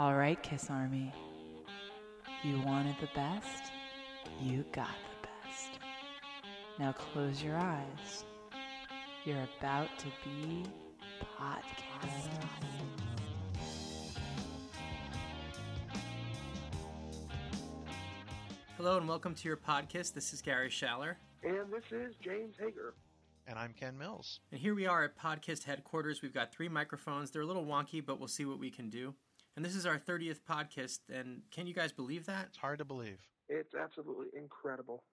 All right, Kiss Army. You wanted the best, you got the best. Now close your eyes. You're about to be podcast. Hello and welcome to your podcast. This is Gary Schaller. And this is James Hager. And I'm Ken Mills. And here we are at podcast headquarters. We've got three microphones. They're a little wonky, but we'll see what we can do. And this is our 30th podcast. And can you guys believe that? It's hard to believe. It's absolutely incredible.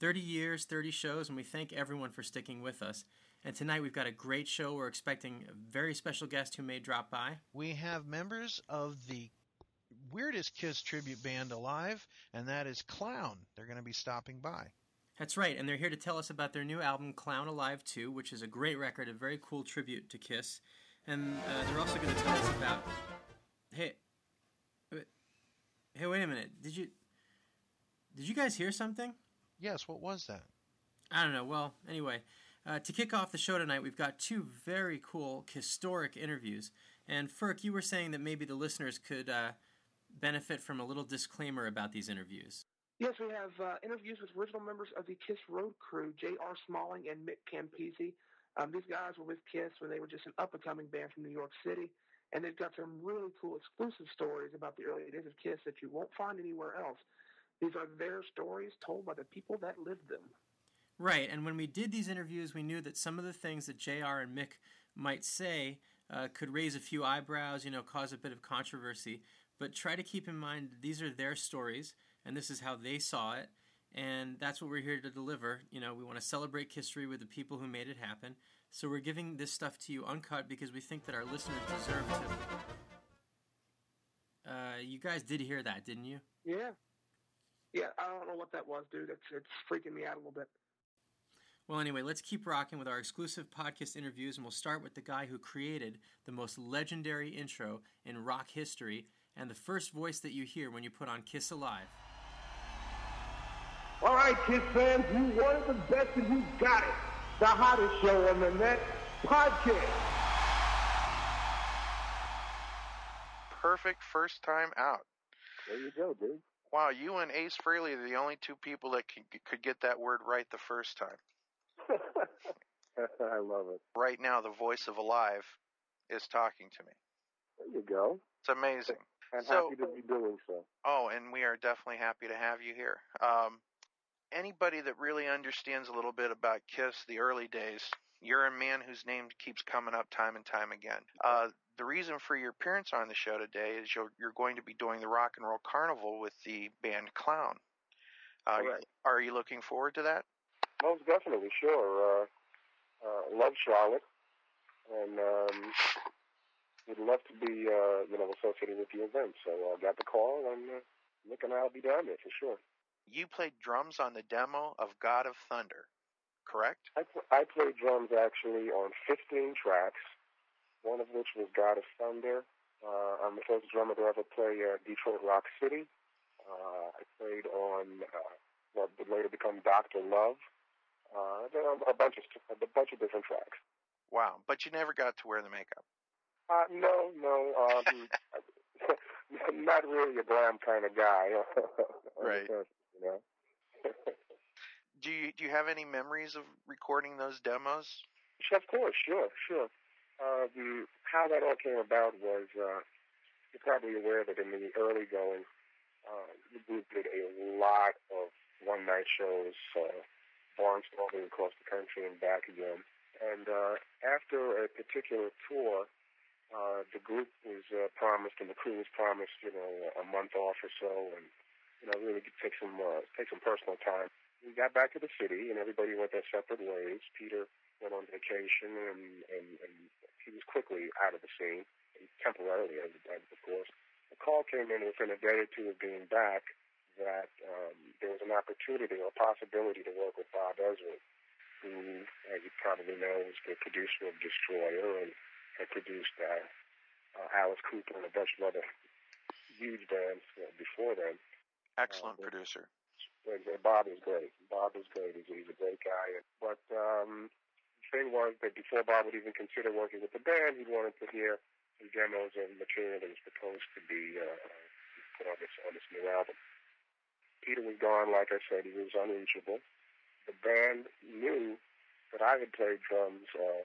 30 years, 30 shows, and we thank everyone for sticking with us. And tonight we've got a great show. We're expecting a very special guest who may drop by. We have members of the weirdest Kiss tribute band alive, and that is Clown. They're going to be stopping by. That's right, and they're here to tell us about their new album, Clown Alive 2, which is a great record, a very cool tribute to Kiss. And uh, they're also going to tell us about. Hey, hey, wait a minute. Did you did you guys hear something? Yes. What was that? I don't know. Well, anyway, uh, to kick off the show tonight, we've got two very cool historic interviews. And Ferk, you were saying that maybe the listeners could uh, benefit from a little disclaimer about these interviews. Yes, we have uh, interviews with original members of the Kiss Road Crew, J.R. Smalling and Mick Campisi. Um, these guys were with Kiss when they were just an up-and-coming band from New York City, and they've got some really cool exclusive stories about the early days of Kiss that you won't find anywhere else. These are their stories told by the people that lived them. Right, and when we did these interviews, we knew that some of the things that JR and Mick might say uh, could raise a few eyebrows, you know, cause a bit of controversy. But try to keep in mind these are their stories, and this is how they saw it, and that's what we're here to deliver. You know, we want to celebrate history with the people who made it happen. So we're giving this stuff to you uncut because we think that our listeners deserve to. Uh, you guys did hear that, didn't you? Yeah. Yeah, I don't know what that was, dude. It's it's freaking me out a little bit. Well, anyway, let's keep rocking with our exclusive podcast interviews, and we'll start with the guy who created the most legendary intro in rock history and the first voice that you hear when you put on Kiss Alive. All right, Kiss fans, you wanted the best and you got it. The hottest show on the net, podcast. Perfect first time out. There you go, dude. Wow, you and Ace Frehley are the only two people that can, could get that word right the first time. I love it. Right now, the voice of Alive is talking to me. There you go. It's amazing. And So- happy to be doing so. Oh, and we are definitely happy to have you here. Um, anybody that really understands a little bit about Kiss, the early days, you're a man whose name keeps coming up time and time again. Uh, the reason for your appearance on the show today is you're, you're going to be doing the Rock and Roll Carnival with the band Clown. Uh, Correct. Are you looking forward to that? Most definitely, sure. Uh, uh, love Charlotte, and um, would love to be, uh, you know, associated with the event. So I got the call, and uh, Nick and I'll be down there for sure. You played drums on the demo of God of Thunder, correct? I, pl- I played drums actually on 15 tracks, one of which was God of Thunder. Uh, I'm the first drummer to ever play uh, Detroit Rock City. Uh, I played on uh, what would later become Doctor Love. Uh, there are a bunch of a bunch of different tracks. Wow, but you never got to wear the makeup. Uh, no, no, um, not really a glam kind of guy. Right. You know. Do you do you have any memories of recording those demos? Sure, Of course, sure, sure. Um, how that all came about was uh, you're probably aware that in the early going, uh, the group did a lot of one night shows, uh, barnstorming across the country and back again. And uh, after a particular tour, uh, the group was uh, promised and the crew was promised, you know, a month off or so, and you know, really take some uh, take some personal time. We got back to the city, and everybody went their separate ways. Peter went on vacation, and, and, and he was quickly out of the scene, temporarily, of of course. The call came in within a day or two of being back that um, there was an opportunity or possibility to work with Bob Ezrin, who, as you probably know, was the producer of Destroyer and had produced uh, uh, Alice Cooper and a bunch of other huge bands uh, before then. Excellent Uh, producer. And, and Bob is great. Bob is great. He's, he's a great guy. But um, the thing was that before Bob would even consider working with the band, he wanted to hear some demos of material that was supposed to be uh, put on this on this new album. Peter was gone, like I said, he was unreachable. The band knew that I had played drums uh,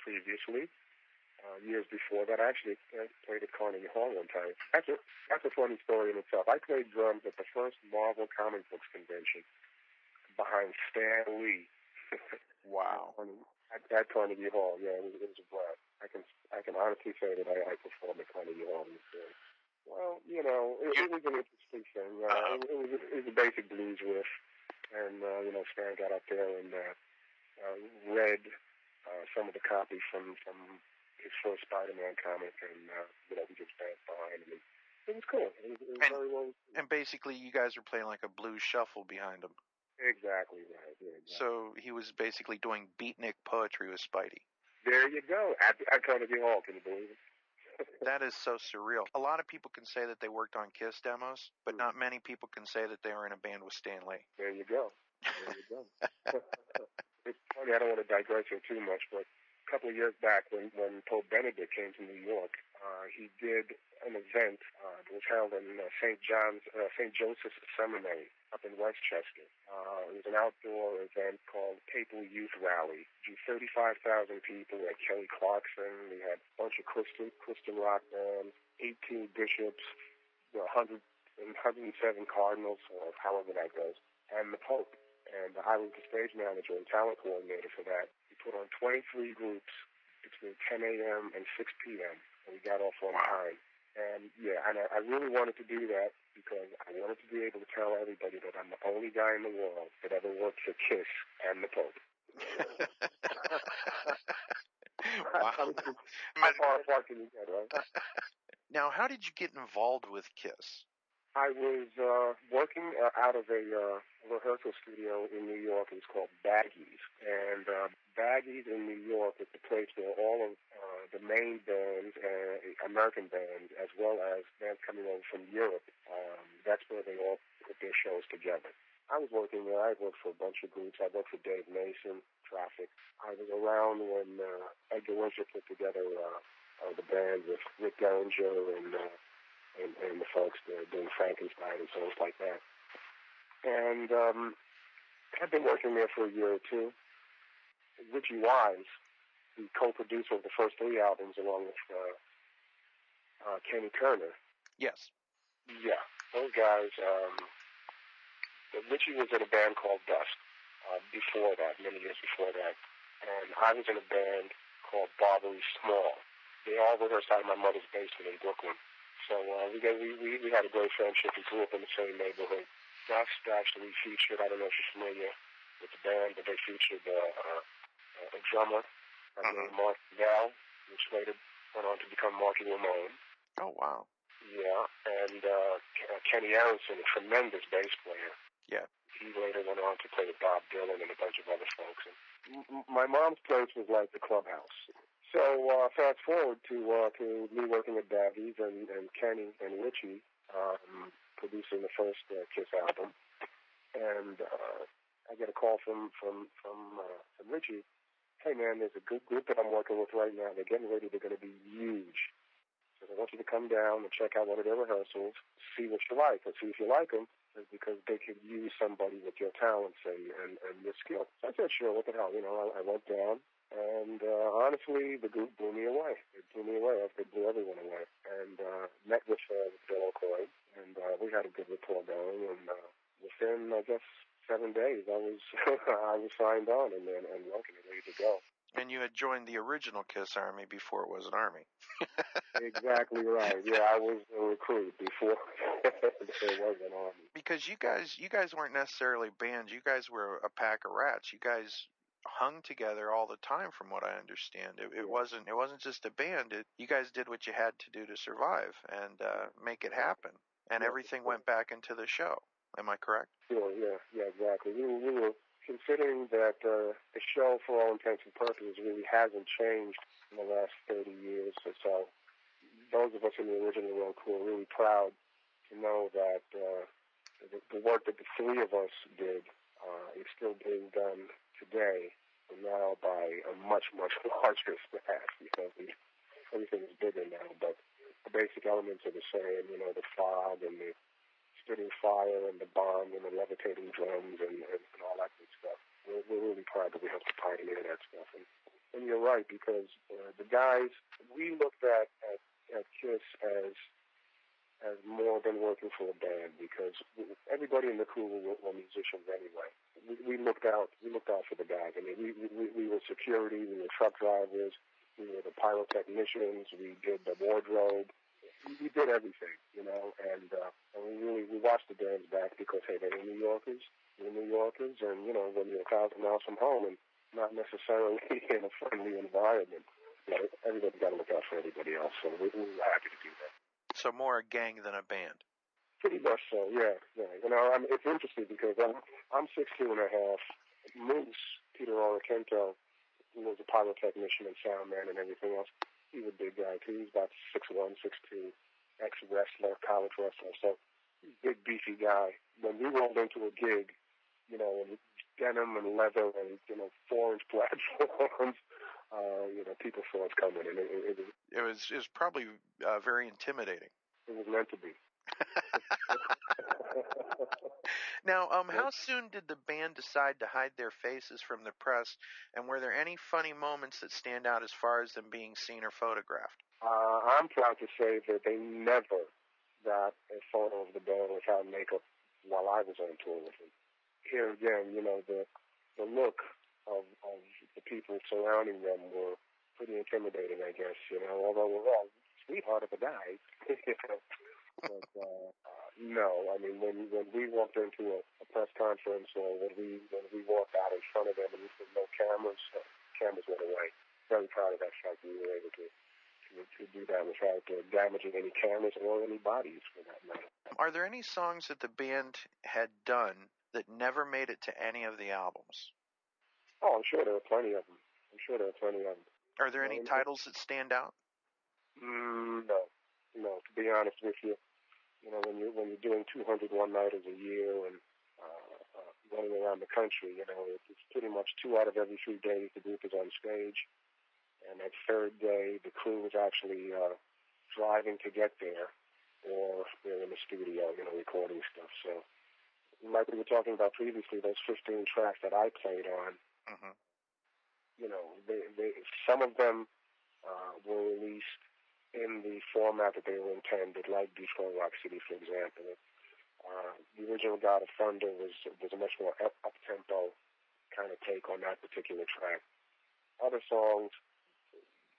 previously, uh, years before that. I actually uh, played at Carnegie Hall one time. That's a, that's a funny story in itself. I played drums at the first Marvel comic books convention behind Stan Lee. wow. at, at Carnegie Hall, yeah, it was, it was a blast. I can I can honestly say that I, I performed at Carnegie Hall. It well, you know, it, it was an interesting thing. Uh, uh-huh. it, it, was it was a basic blues riff, and uh, you know, Stan got up there and uh, uh, read uh, some of the copies from from his first Spider-Man comic, and uh, you know, we just danced behind him. And it was cool. It was, it was and, very well. And basically, you guys were playing like a blues shuffle behind him. Exactly right. Yeah, exactly. So he was basically doing beatnik poetry with Spidey. There you go. At, at Carnegie Hall, can you believe it? that is so surreal. A lot of people can say that they worked on Kiss demos, but mm. not many people can say that they were in a band with Stan Lee. There you go. There you go. it's funny. I don't want to digress here too much, but a couple of years back, when when Pope Benedict came to New York, uh, he did an event uh, that was held in uh, St. John's, uh, St. Joseph's Seminary up in Westchester. Uh, it was an outdoor event called Papal Youth Rally. Drew 35,000 people. Had Kelly Clarkson. We had a bunch of Christian Christian rock bands, 18 bishops, 100, 107 cardinals, or however that goes, and the Pope. And I was the stage manager and talent coordinator for that. On 23 groups between 10 a.m. and 6 p.m and we got off on time. And yeah, and I, I really wanted to do that because I wanted to be able to tell everybody that I'm the only guy in the world that ever worked for Kiss and the Pope. wow. how far apart can you get, right? Now, how did you get involved with Kiss? I was uh, working uh, out of a uh, rehearsal studio in New York. It was called Baggy's, and uh, Baggy's in New York is the place where all of uh, the main bands, uh, American bands, as well as bands coming over from Europe, um, that's where they all put their shows together. I was working there. I worked for a bunch of groups. I worked for Dave Mason, Traffic. I was around when uh, Edgar Winter put together uh, uh, the band with Rick Derringer and uh, and, and the folks that are doing Frankenstein and songs like that. And um, I've been working there for a year or two. Richie Wise, the co-producer of the first three albums, along with uh, uh, Kenny Kerner. Yes. Yeah, those guys. Um, Richie was in a band called Dust uh, before that, many years before that, and I was in a band called Barbary Small. They all rehearsed out of my mother's basement in Brooklyn. So uh, we, got, we, we we had a great friendship. We grew up in the same neighborhood. Dust actually featured. I don't know if you're familiar with the band, but they featured uh, uh, a drummer uh, named Mark Bell, which later went on to become Marky Ramone. Oh wow! Yeah, and uh, uh, Kenny Aronson, a tremendous bass player. Yeah. He later went on to play with Bob Dylan and a bunch of other folks. And my mom's place was like the clubhouse. So uh, fast forward to uh, to me working at Baggy's and, and Kenny and Richie um, producing the first uh, Kiss album, and uh, I get a call from from from, uh, from Richie. Hey man, there's a good group that I'm working with right now. They're getting ready. They're going to be huge. So I want you to come down and check out one of their rehearsals, see what you like, and see if you like them, because they could use somebody with your talents and and, and your skill. So I said, sure. What the hell? You know, I, I went down. And uh, honestly, the group blew me away. It blew me away. It blew everyone away. And uh, met with uh, Bill Aucoin, and uh, we had a good rapport going. And uh, within, I guess, seven days, I was I was signed on and and, and working and ready to go. And you had joined the original Kiss Army before it was an army. exactly right. Yeah, I was a recruit before it was an army. Because you guys, you guys weren't necessarily bands. You guys were a pack of rats. You guys hung together all the time from what I understand. It, it wasn't it wasn't just a band. It, you guys did what you had to do to survive and uh, make it happen. And everything went back into the show. Am I correct? Sure, yeah, yeah, exactly. We were, we were considering that uh, the show, for all intents and purposes, really hasn't changed in the last 30 years or so. Those of us in the original Road Crew are really proud to know that uh, the, the work that the three of us did uh, is still being done today now by a much, much larger staff because we, everything is bigger now. But the basic elements are the same. You know, the fog and the spitting fire and the bomb and the levitating drums and, and, and all that good stuff. We're, we're really proud that we helped to pioneer that stuff. And, and you're right because uh, the guys we looked at, at at Kiss as as more than working for a band because everybody in the crew were, were musicians anyway. We, we looked out we looked out for the guys. I mean, we, we we were security, we were truck drivers, we were the pyrotechnicians, we did the wardrobe, we did everything, you know, and uh, and we really we watched the bands back because hey, they're New Yorkers, we're New Yorkers, and you know when you're a thousand miles from home and not necessarily in a friendly environment, you know, everybody's got to look out for everybody else. So we, we were happy to do that. So more a gang than a band. Pretty much so, yeah, yeah. You know, I mean, it's interesting because I'm I'm 16 and a half. Moose Peter Oreckinto, who was a pyrotechnician and sound man and everything else, he's a big guy too. He's about six one, six two, ex wrestler, college wrestler. So big beefy guy. When we rolled into a gig, you know, in denim and leather and you know four inch platforms, uh, you know, people saw us coming, and it, it, it, It was it was probably uh, very intimidating. it was meant to be. Now, um, how soon did the band decide to hide their faces from the press, and were there any funny moments that stand out as far as them being seen or photographed? Uh, I'm proud to say that they never got a photo of the band without makeup while I was on tour with them. Here again, you know, the the look of, of the people surrounding them were pretty intimidating, I guess, you know, although we're all sweetheart of the guys. you know. No, I mean when when we walked into a, a press conference or when we when we walked out in front of them and we said no cameras, uh, cameras went away. Very proud of that fact we were able to to, to do that without uh, damaging any cameras or any bodies for that matter. Are there any songs that the band had done that never made it to any of the albums? Oh, I'm sure there are plenty of them. I'm sure there are plenty of them. Are there any No, titles that stand out? Mm, no, no. To be honest with you know, when you're when you're doing 200 one nighters a year and uh, uh, running around the country, you know, it's pretty much two out of every three days the group is on stage, and that third day the crew is actually uh, driving to get there, or they're in the studio, you know, recording stuff. So, like we were talking about previously, those 15 tracks that I played on, hmm you know, they, they some of them uh, were released in the format that they were intended, like Detroit Rock City, for example. Uh, the original God of Thunder was was a much more up tempo kind of take on that particular track. Other songs,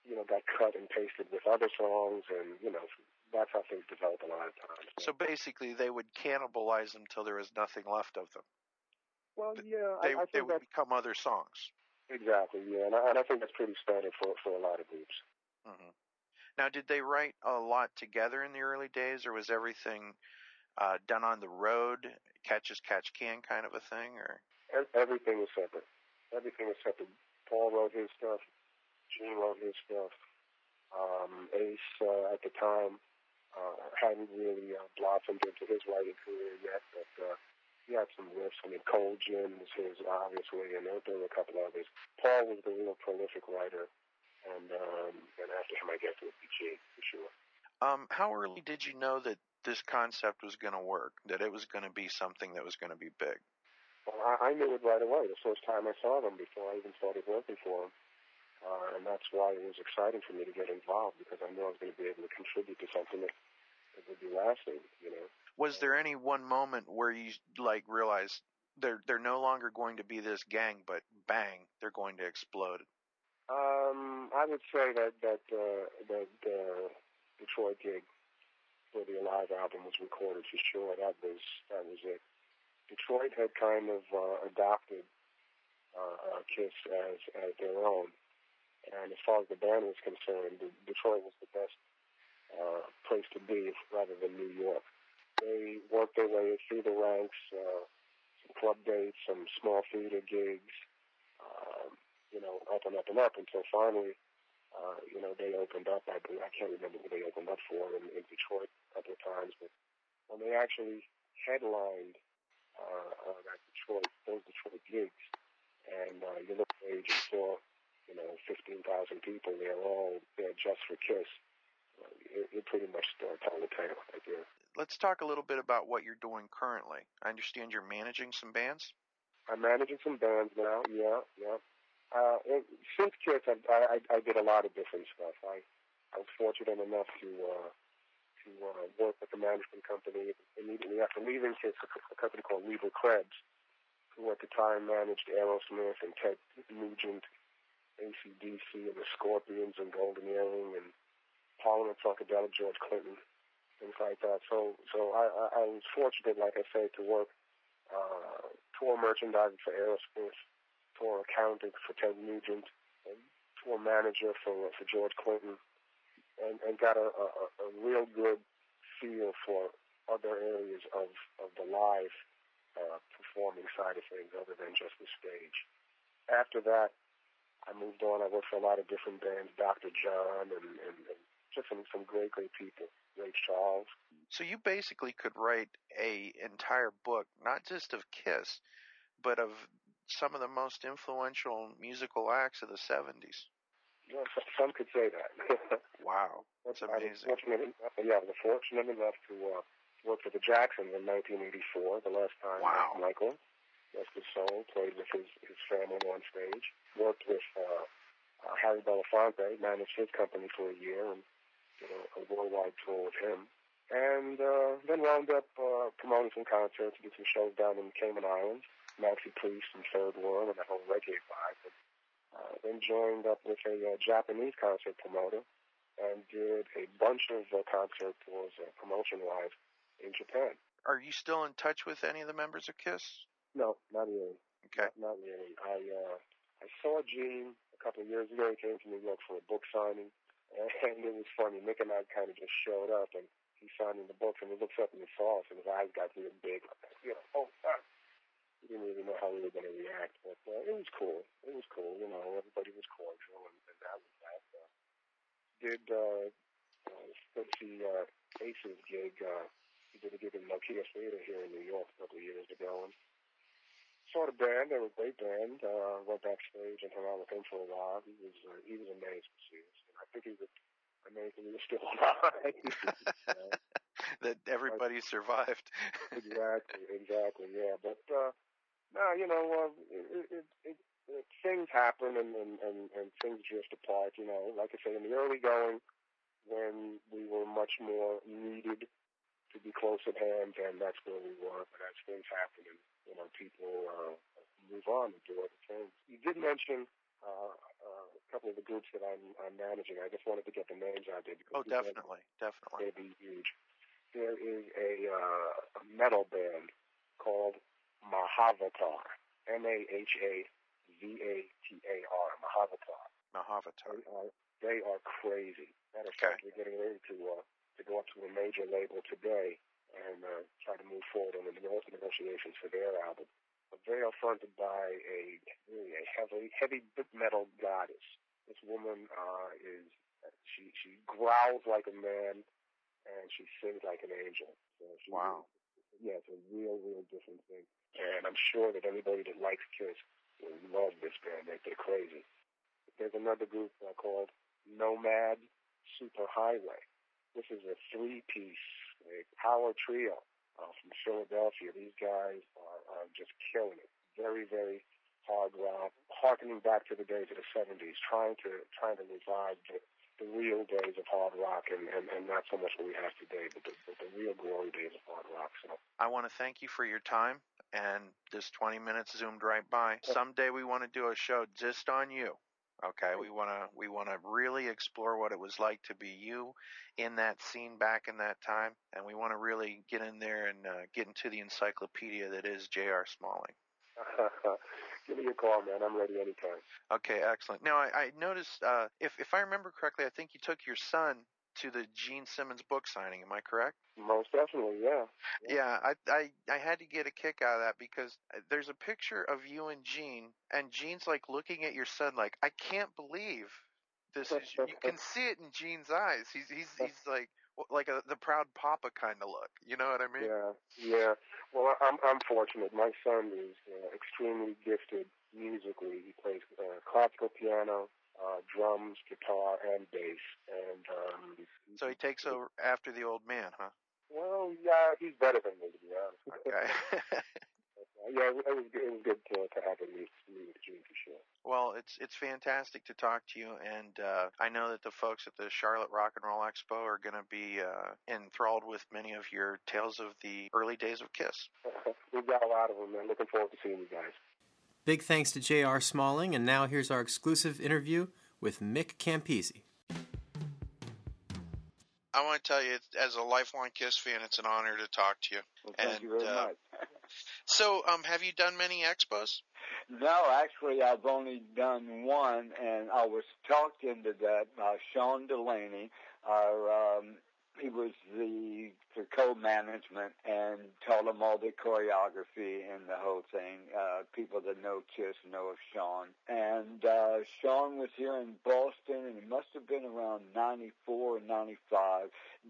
you know, got cut and pasted with other songs, and you know, that's how things develop a lot of times. So basically, they would cannibalize them till there was nothing left of them. well, yeah, They I, I they would become other songs. exactly yeah, and I, and I think that's pretty standard for for a lot of groups. hmm Now, did they write a lot together in the early days, or was everything uh, done on the road, catch as catch can kind of a thing? Or Everything was separate. Everything was separate. Paul wrote his stuff. Gene wrote his stuff. Um, Ace uh, at the time uh, hadn't really uh, blossomed into his writing career yet, but uh, he had some riffs. I mean, Cold Gin was his, obviously, and there, were a couple others. Paul was the real prolific writer, and um, and after him, I guess it would be Gene for sure. um, how early did you know that this concept was going to work? That it was going to be something that was going to be big? Well, I, I knew it right away the first time I saw them before I even started working for them. Uh, and that's why it was exciting for me to get involved because I knew I was going to be able to contribute to something that, that would be lasting, you know. Was there any one moment where you like realized they're they're no longer going to be this gang, but bang, they're going to explode? Um, I would say that that uh, that uh, Detroit gig for the Alive album was recorded for sure. That was that was it. Detroit had kind of uh, adopted uh, Kiss as as their own, and as far as the band was concerned, De- Detroit was the best uh, place to be rather than New York. They worked their way through the ranks, uh, some club dates, some small theater gigs. You know, up and up and up until finally, uh, you know, they opened up. I, I can't remember who they opened up for in, in Detroit a couple of times, but when they actually headlined uh, uh, that Detroit, those Detroit gigs, and uh, you look at and saw, you know, 15,000 people there all there just for Kiss. Uh, it, it pretty much uh, told the tale right there. Let's talk a little bit about what you're doing currently. I understand you're managing some bands. I'm managing some bands now. Yeah, yeah. Uh, it, since Kiss, I, I, I did a lot of different stuff. I, I was fortunate enough to uh, to uh, work with the management company immediately after leaving Kiss, a, a company called Leber Krebs, who at the time managed Aerosmith and Ted Nugent, ACDC and the Scorpions and Golden Earring and Parliament Funkadelic, George Clinton, things like that. So, so I, I, I was fortunate, like I say, to work uh, tour merchandising for Aerosmith, tour accounting for Ted Nugent, and tour manager for for George Clinton, and, and got a, a, a real good feel for other areas of, of the live uh, performing side of things other than just the stage. After that, I moved on. I worked for a lot of different bands, Dr. John, and, and, and just some, some great, great people. Ray Charles. So you basically could write a entire book, not just of Kiss, but of some of the most influential musical acts of the 70s. Yeah, some could say that. wow, that's amazing. I was fortunate, yeah, I was fortunate enough to uh, work with the Jacksons in 1984, the last time wow. Michael, rest his soul, played with his, his family on stage. Worked with uh, uh, Harry Belafonte, managed his company for a year, and did a, a worldwide tour with him. And uh, then wound up uh, promoting some concerts, did some shows down in the Cayman Islands, Maxi Priest and Third World, and the whole reggae vibe. And, uh, then joined up with a uh, Japanese concert promoter and did a bunch of uh, concert tours uh, promotion-wise in Japan. Are you still in touch with any of the members of Kiss? No, not really. Okay. Not, not really. I uh, I saw Gene a couple of years ago. He came to New York for a book signing, and it was funny. Nick and I kind of just showed up, and he's signing the books, and he looks up and he saw us, and his eyes got real big. You know, oh, God. We didn't really know how we were going to react, but uh, it was cool. It was cool. You know, everybody was cordial, and, and that was that. Uh, did uh, uh, see uh, Ace's gig? Uh, he did a gig in Nokia Theater here in New York a couple of years ago, and saw the band. They were a great band. Uh, went backstage and hung out with him for a while. He was uh, he was amazed to see us, and I think he was amazed he was still alive. uh, that everybody but, survived. exactly, exactly, yeah. But uh, no, you know, uh, it, it, it, it, things happen and, and, and, and things drift apart. You know, like I say, in the early going, when we were much more needed to be close at hand, and that's where we were. But as things happen, and you know, people uh, move on and do other things. You did mention uh, uh, a couple of the groups that I'm, I'm managing. I just wanted to get the names out there. Because oh, definitely, definitely. They'd be huge. There is a, uh, a metal band called Mahavatar. M A H A V A T A R. Mahavatar. Mahavatar. They are, they are crazy. Matter of okay. fact, we're getting ready to uh, to go up to a major label today and uh, try to move forward on the negotiations for their album. But they are fronted by a really a heavy heavy metal goddess. This woman uh, is she she growls like a man and she sings like an angel. So wow. Yeah, it's a real, real different thing. And I'm sure that anybody that likes Kiss will love this band. They, they're crazy. There's another group uh, called Nomad Superhighway. This is a three-piece a power trio uh, from Philadelphia. These guys are, are just killing it. Very, very hard rock, harkening back to the days of the 70s, trying to trying to revive the, the real days of hard rock and, and, and not so much what we have today, but the, but the real glory days of hard rock. So I want to thank you for your time and this 20 minutes zoomed right by. Someday we want to do a show just on you. Okay, we want to we want to really explore what it was like to be you in that scene back in that time, and we want to really get in there and uh, get into the encyclopedia that is J.R. Smalling. Give me a call, man. I'm ready anytime. Okay, excellent. Now I, I noticed, uh, if if I remember correctly, I think you took your son to the Gene Simmons book signing. Am I correct? Most definitely, yeah. Yeah, yeah I, I I had to get a kick out of that because there's a picture of you and Gene, and Gene's like looking at your son like, I can't believe this is. you can see it in Gene's eyes. He's he's he's like like a the proud papa kind of look. You know what I mean? Yeah, yeah. Well, I'm I'm fortunate. My son is uh, extremely gifted musically. He plays uh, classical piano, uh, drums, guitar, and bass. And um, so he takes over after the old man, huh? Well, yeah, he's better than me to be honest. Okay. yeah, it was, it was good to, to have him meet, meet Gene for sure. Well, it's it's fantastic to talk to you, and uh, I know that the folks at the Charlotte Rock and Roll Expo are going to be uh, enthralled with many of your tales of the early days of Kiss. We've got a lot of them, and Looking forward to seeing you guys. Big thanks to J.R. Smalling, and now here's our exclusive interview with Mick Campisi. I want to tell you, as a lifelong Kiss fan, it's an honor to talk to you. Well, thank and, you very uh, much. So, um, have you done many expos? No, actually, I've only done one, and I was talked into that by Sean Delaney, our um, he was the the co-management and taught them all the choreography and the whole thing. Uh, people that know Kiss know of Sean. And uh, Sean was here in Boston, and it must have been around 94 or 95.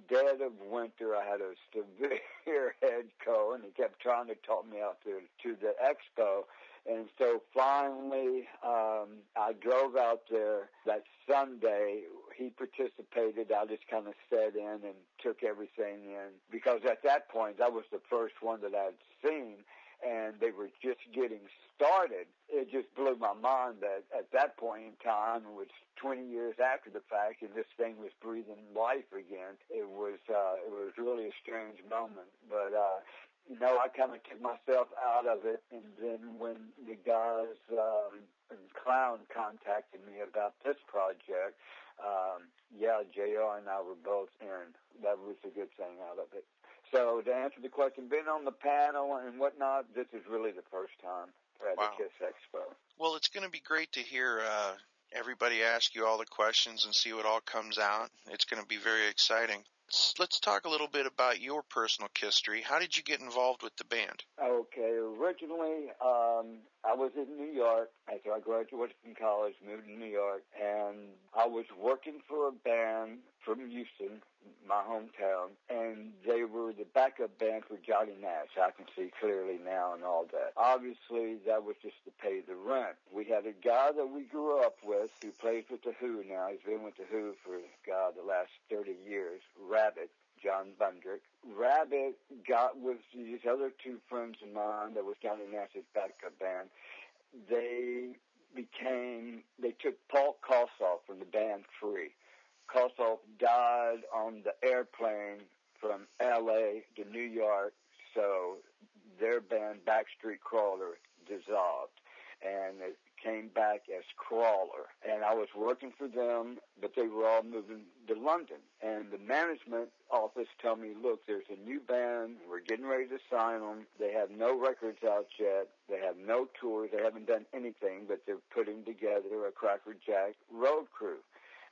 Dead of winter, I had a severe head cold, and he kept trying to talk me out to, to the expo. And so finally, um, I drove out there that Sunday. He participated. I just kind of sat in and took everything in because at that point, that was the first one that I'd seen and they were just getting started. It just blew my mind that at that point in time, it was 20 years after the fact, and this thing was breathing life again. It was uh, it was really a strange moment, but uh, you know, I kind of took myself out of it. And then when the guys, um, and Clown contacted me about this project, um, yeah, JR and I were both in. That was a good thing out of it. So to answer the question, being on the panel and whatnot, this is really the first time at Wow. the Kiss Expo. Well, it's going to be great to hear uh, everybody ask you all the questions and see what all comes out. It's going to be very exciting. S- Let's talk a little bit about your personal history. How did you get involved with the band? Okay, originally um, I was in New York after I graduated from college, moved to New York, and I was working for a band from Houston, my hometown, and they were the backup band for Johnny Nash. I can see clearly now and all that. Obviously, that was just to pay the rent. We had a guy that we grew up with who plays with the Who now. He's been with the Who for God the last 30 years. Rabbit. John Bundrick. Rabbit got with these other two friends of mine that was Johnny Nash's backup band. They became, they took Paul Kossoff from the band Free. Kossoff died on the airplane from LA to New York, so their band Backstreet Crawler dissolved. And it came back as Crawler. And I was working for them, but they were all moving to London. And the management office told me, look, there's a new band. We're getting ready to sign them. They have no records out yet. They have no tours. They haven't done anything, but they're putting together a Cracker Jack road crew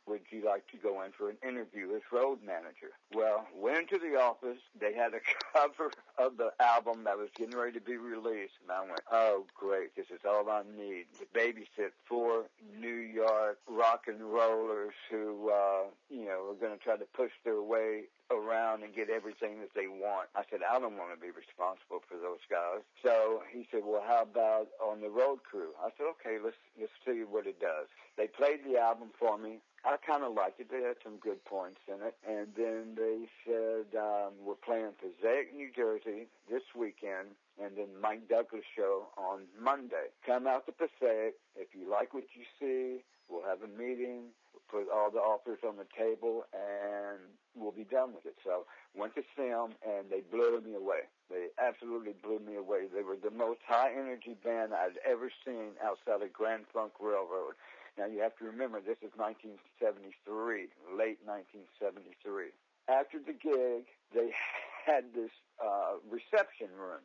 would you like to go in for an interview as road manager? Well, went into the office. They had a cover of the album that was getting ready to be released, and I went, "Oh, great! This is all I need." To babysit four New York rock and rollers who, uh, you know, are going to try to push their way around and get everything that they want. I said, I don't want to be responsible for those guys. So he said, well, how about on the road crew? I said, okay, let's let's see what it does. They played the album for me. I kind of liked it. They had some good points in it. And then they said, um, we're playing Passaic, New Jersey this weekend, and then Mike Douglas show on Monday. Come out to Passaic. If you like what you see, we'll have a meeting, we'll put all the offers on the table, and we'll be done with it. So went to see them, and they blew me away. They absolutely blew me away. They were the most high energy band I'd ever seen outside of Grand Funk Railroad. Now you have to remember this is 1973, late 1973. After the gig, they had this uh, reception room.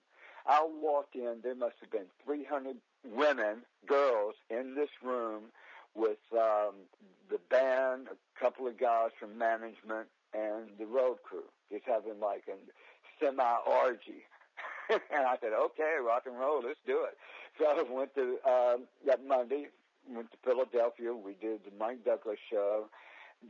I walked in, there must have been 300 women, girls in this room with um, the band, a couple of guys from management, and the road crew, just having like a semi-orgy. and I said, okay, rock and roll, let's do it. So I went to, um, that Monday, went to Philadelphia. We did the Mike Douglas show.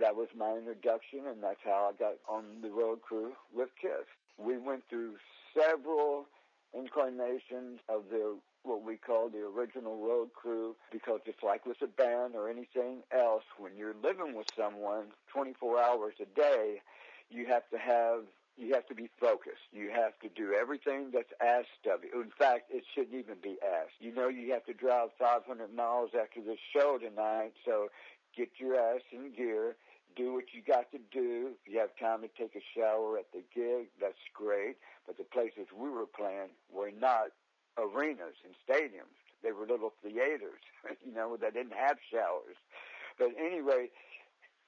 That was my introduction, and that's how I got on the road crew with Kiss. We went through several incarnations of the what we call the original road crew because it's like with a band or anything else when you're living with someone 24 hours a day you have to have you have to be focused. You have to do everything that's asked of you. In fact, it shouldn't even be asked. You know you have to drive 500 miles after this show tonight, so get your ass in gear, do what you got to do. If you have time to take a shower at the gig, that's great. But the places we were playing were not arenas and stadiums. They were little theaters, you know, that didn't have showers. But anyway,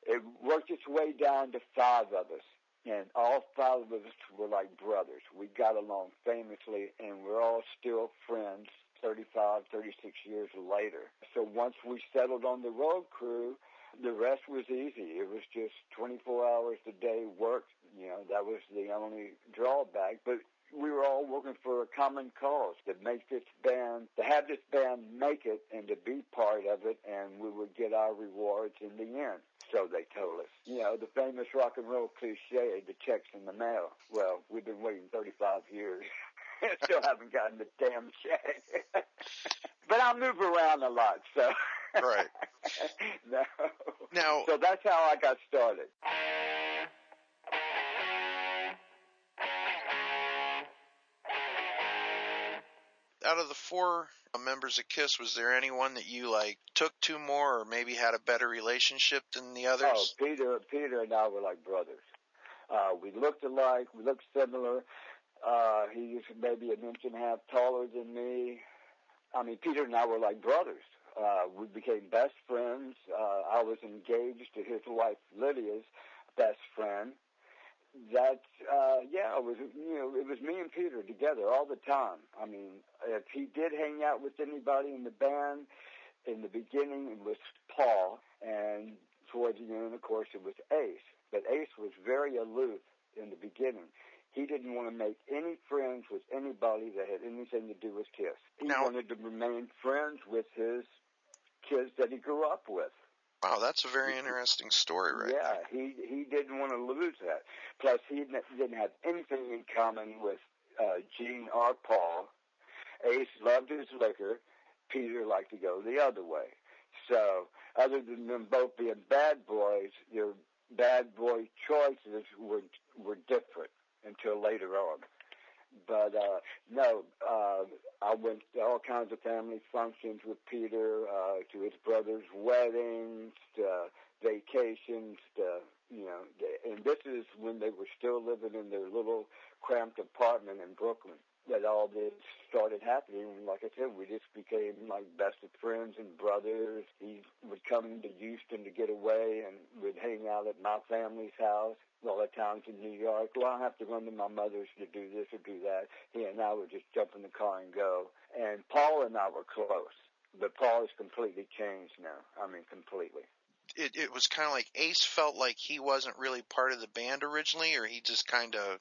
it worked its way down to five of us and all five of us were like brothers. We got along famously, and we're all still friends 35, 36 years later. So once we settled on the road crew, the rest was easy. It was just 24 hours a day work. You know, that was the only drawback. But we were all working for a common cause to make this band, to have this band make it and to be part of it, and we would get our rewards in the end. So they told us. You know, the famous rock and roll cliche, the check's in the mail. Well, we've been waiting 35 years. And still haven't gotten the damn check. but I move around a lot, so. Right. no. Now, So that's how I got started. Out of the four members of Kiss, was there anyone that you like took to more, or maybe had a better relationship than the others? Oh. Peter, Peter and I were like brothers. Uh, we looked alike. We looked similar. Uh, he was maybe an inch and a half taller than me. I mean, Peter and I were like brothers. Uh, we became best friends. Uh, I was engaged to his wife Lydia's best friend. That, uh, yeah, it was, you know, it was me and Peter together all the time. I mean, if he did hang out with anybody in the band, in the beginning it was Paul, and towards the end, of course, it was Ace. But Ace was very aloof in the beginning. He didn't want to make any friends with anybody that had anything to do with Kiss. He Now- wanted to remain friends with his kids that he grew up with. Wow, that's a very interesting story, right? Yeah, he he didn't want to lose that. Plus, he didn't didn't have anything in common with uh, Gene or Paul. Ace loved his liquor. Peter liked to go the other way. So, other than them both being bad boys, their bad boy choices were were different until later on. But uh, no, uh, I went to all kinds of family functions with Peter, uh, to his brother's weddings, to vacations, to you know, and this is when they were still living in their little cramped apartment in Brooklyn. That all this started happening. Like I said, we just became like best of friends and brothers. He would come to Houston to get away, and we'd hang out at my family's house. All the times in New York, well, I have to run to my mother's to do this or do that. He and I would just jump in the car and go. And Paul and I were close, but Paul has completely changed now. I mean, completely. It, it was kind of like Ace felt like he wasn't really part of the band originally, or he just kind of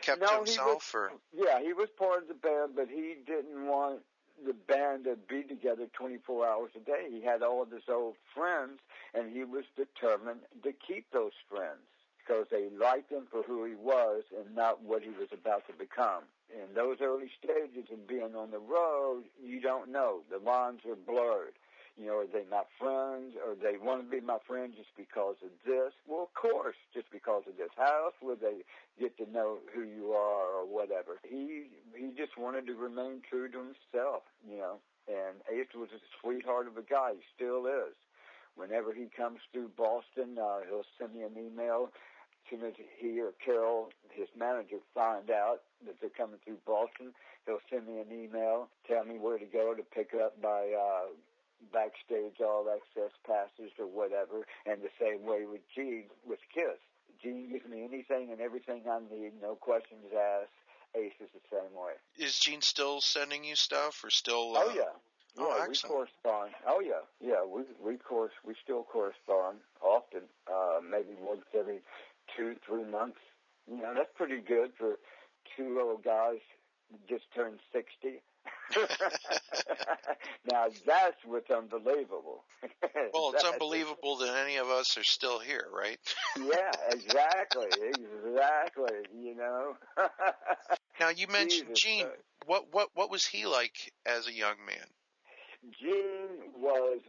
kept No, to himself, or Yeah, he was part of the band, but he didn't want the band to be together 24 hours a day. He had all of his old friends, and he was determined to keep those friends because they liked him for who he was and not what he was about to become. In those early stages of being on the road, you don't know. The lines are blurred. You know, are they my friends or they want to be my friend just because of this? Well, of course, just because of this. How else would they get to know who you are or whatever? He he just wanted to remain true to himself, you know. And Ace was a sweetheart of a guy. He still is. Whenever he comes through Boston, uh, he'll send me an email. As soon as he or Carol, his manager, find out that they're coming through Boston, he'll send me an email, tell me where to go to pick up my uh, backstage all access passes or whatever. And the same way with Gene with Kiss. Gene gives me anything and everything I need, no questions asked. Ace is the same way. is Gene still sending you stuff, or still? Oh uh, yeah. Oh, Yeah, we correspond. Oh yeah, yeah. We we course we still correspond often. Uh, maybe once every two three months. You know that's pretty good for two little guys just turned sixty. now that's what's unbelievable. Well, it's unbelievable that any of us are still here, right? Yeah, exactly, exactly. You know. Now you mentioned Jesus Gene. Christ. what what what was he like as a young man? Gene was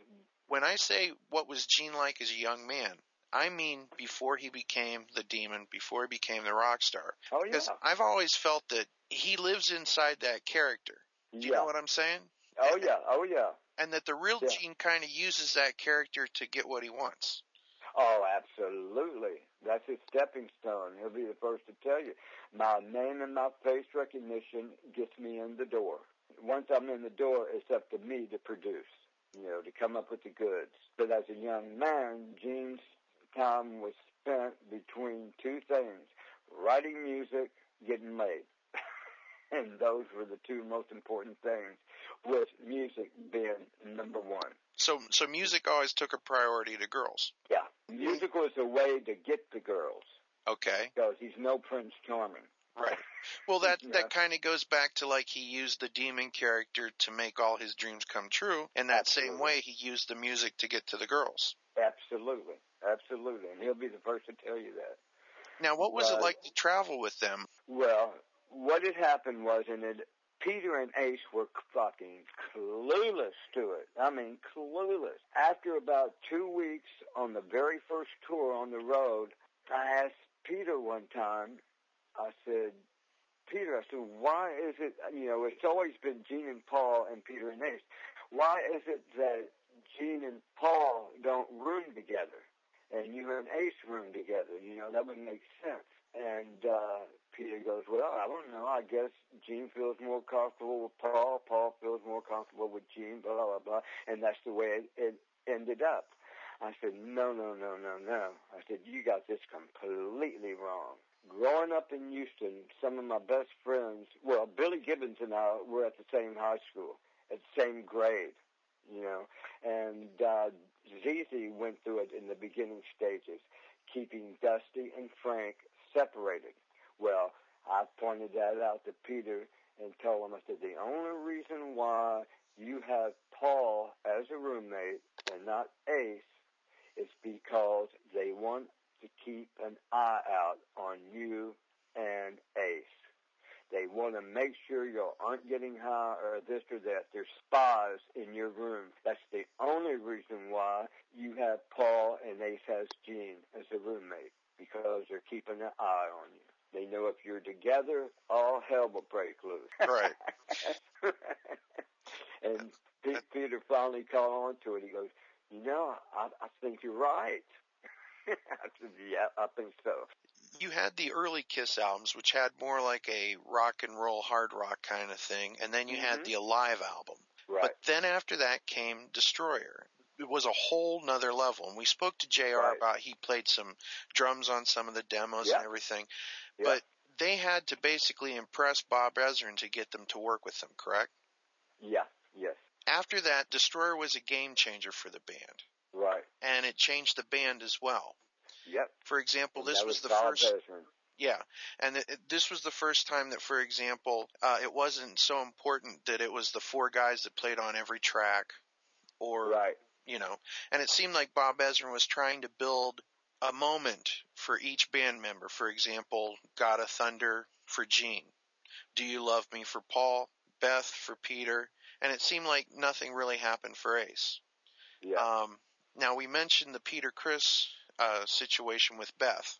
When I say what was Gene like as a young man, I mean before he became the demon, before he became the rock star. oh yeah, Because I've always felt that he lives inside that character. Do you yeah. know what I'm saying? oh yeah, oh yeah. And that the real Yeah. Gene kind of uses that character to get what he wants. Oh, absolutely. That's his stepping stone. He'll be the first to tell you. My name and my face recognition gets me in the door. Once I'm in the door, it's up to me to produce, you know, to come up with the goods. But as a young man, Gene's time was spent between two things writing music, getting laid. and those were the two most important things, with music being number one. So so music always took a priority to girls. Yeah. Music was a way to get the girls Okay. because he's no Prince Charming. Right. Well, that Yeah. that kind of goes back to like he used the demon character to make all his dreams come true. In that same way, he used the music to get to the girls. Absolutely. Absolutely. And he'll be the first to tell you that. Now, what was it like to travel with them? Well, what had happened was, and it, Peter and Ace were fucking clueless to it. I mean, clueless. After about two weeks on the very first tour on the road, I asked Peter one time, I said, Peter, I said, why is it, you know, it's always been Gene and Paul and Peter and Ace. Why is it that Gene and Paul don't room together and you and Ace room together? You know, that would make sense. And uh, Peter goes, well, I don't know. I guess Gene feels more comfortable with Paul. Paul feels more comfortable with Gene, blah, blah, blah. And that's the way it, it ended up. I said, no, no, no, no, no. I said, you got this completely wrong. Growing up in Houston, some of my best friends, well, Billy Gibbons and I were at the same high school, at the same grade, you know, and uh, ZZ went through it in the beginning stages, keeping Dusty and Frank separated. Well, I pointed that out to Peter and told him, I said, the only reason why you have Paul as a roommate and not Ace is because they want to keep an eye out on you and Ace. They want to make sure you aren't getting high or this or that. There's spies in your room. That's the only reason why you have Paul and Ace has Gene as a roommate because they're keeping an eye on you. They know if you're together, all hell will break loose. Right. and Pe- Peter finally caught on to it. He goes, you know, I, I think you're right. I said, yeah, I think so. You had the early Kiss albums, which had more like a rock and roll, hard rock kind of thing, and then you had Mhm. the Alive album. Right. But then after that came Destroyer. It was a whole nother level. And we spoke to JR Right. about he played some drums on some of the demos Yeah. and everything. Yeah. But they had to basically impress Bob Ezrin to get them to work with them, correct? yeah, yes, After that, Destroyer was a game changer for the band. right. And it changed the band as well. Yep. For example, this that was the first. Yeah, and it, it- this was the first time that, for example, uh, it wasn't so important that it was the four guys that played on every track, or Right. you know, and it seemed like Bob Ezrin was trying to build a moment for each band member. For example, God of Thunder for Gene, Do You Love Me for Paul, Beth for Peter, and it seemed like nothing really happened for Ace. Yeah. Um, now we mentioned the Peter Criss uh, situation with Beth.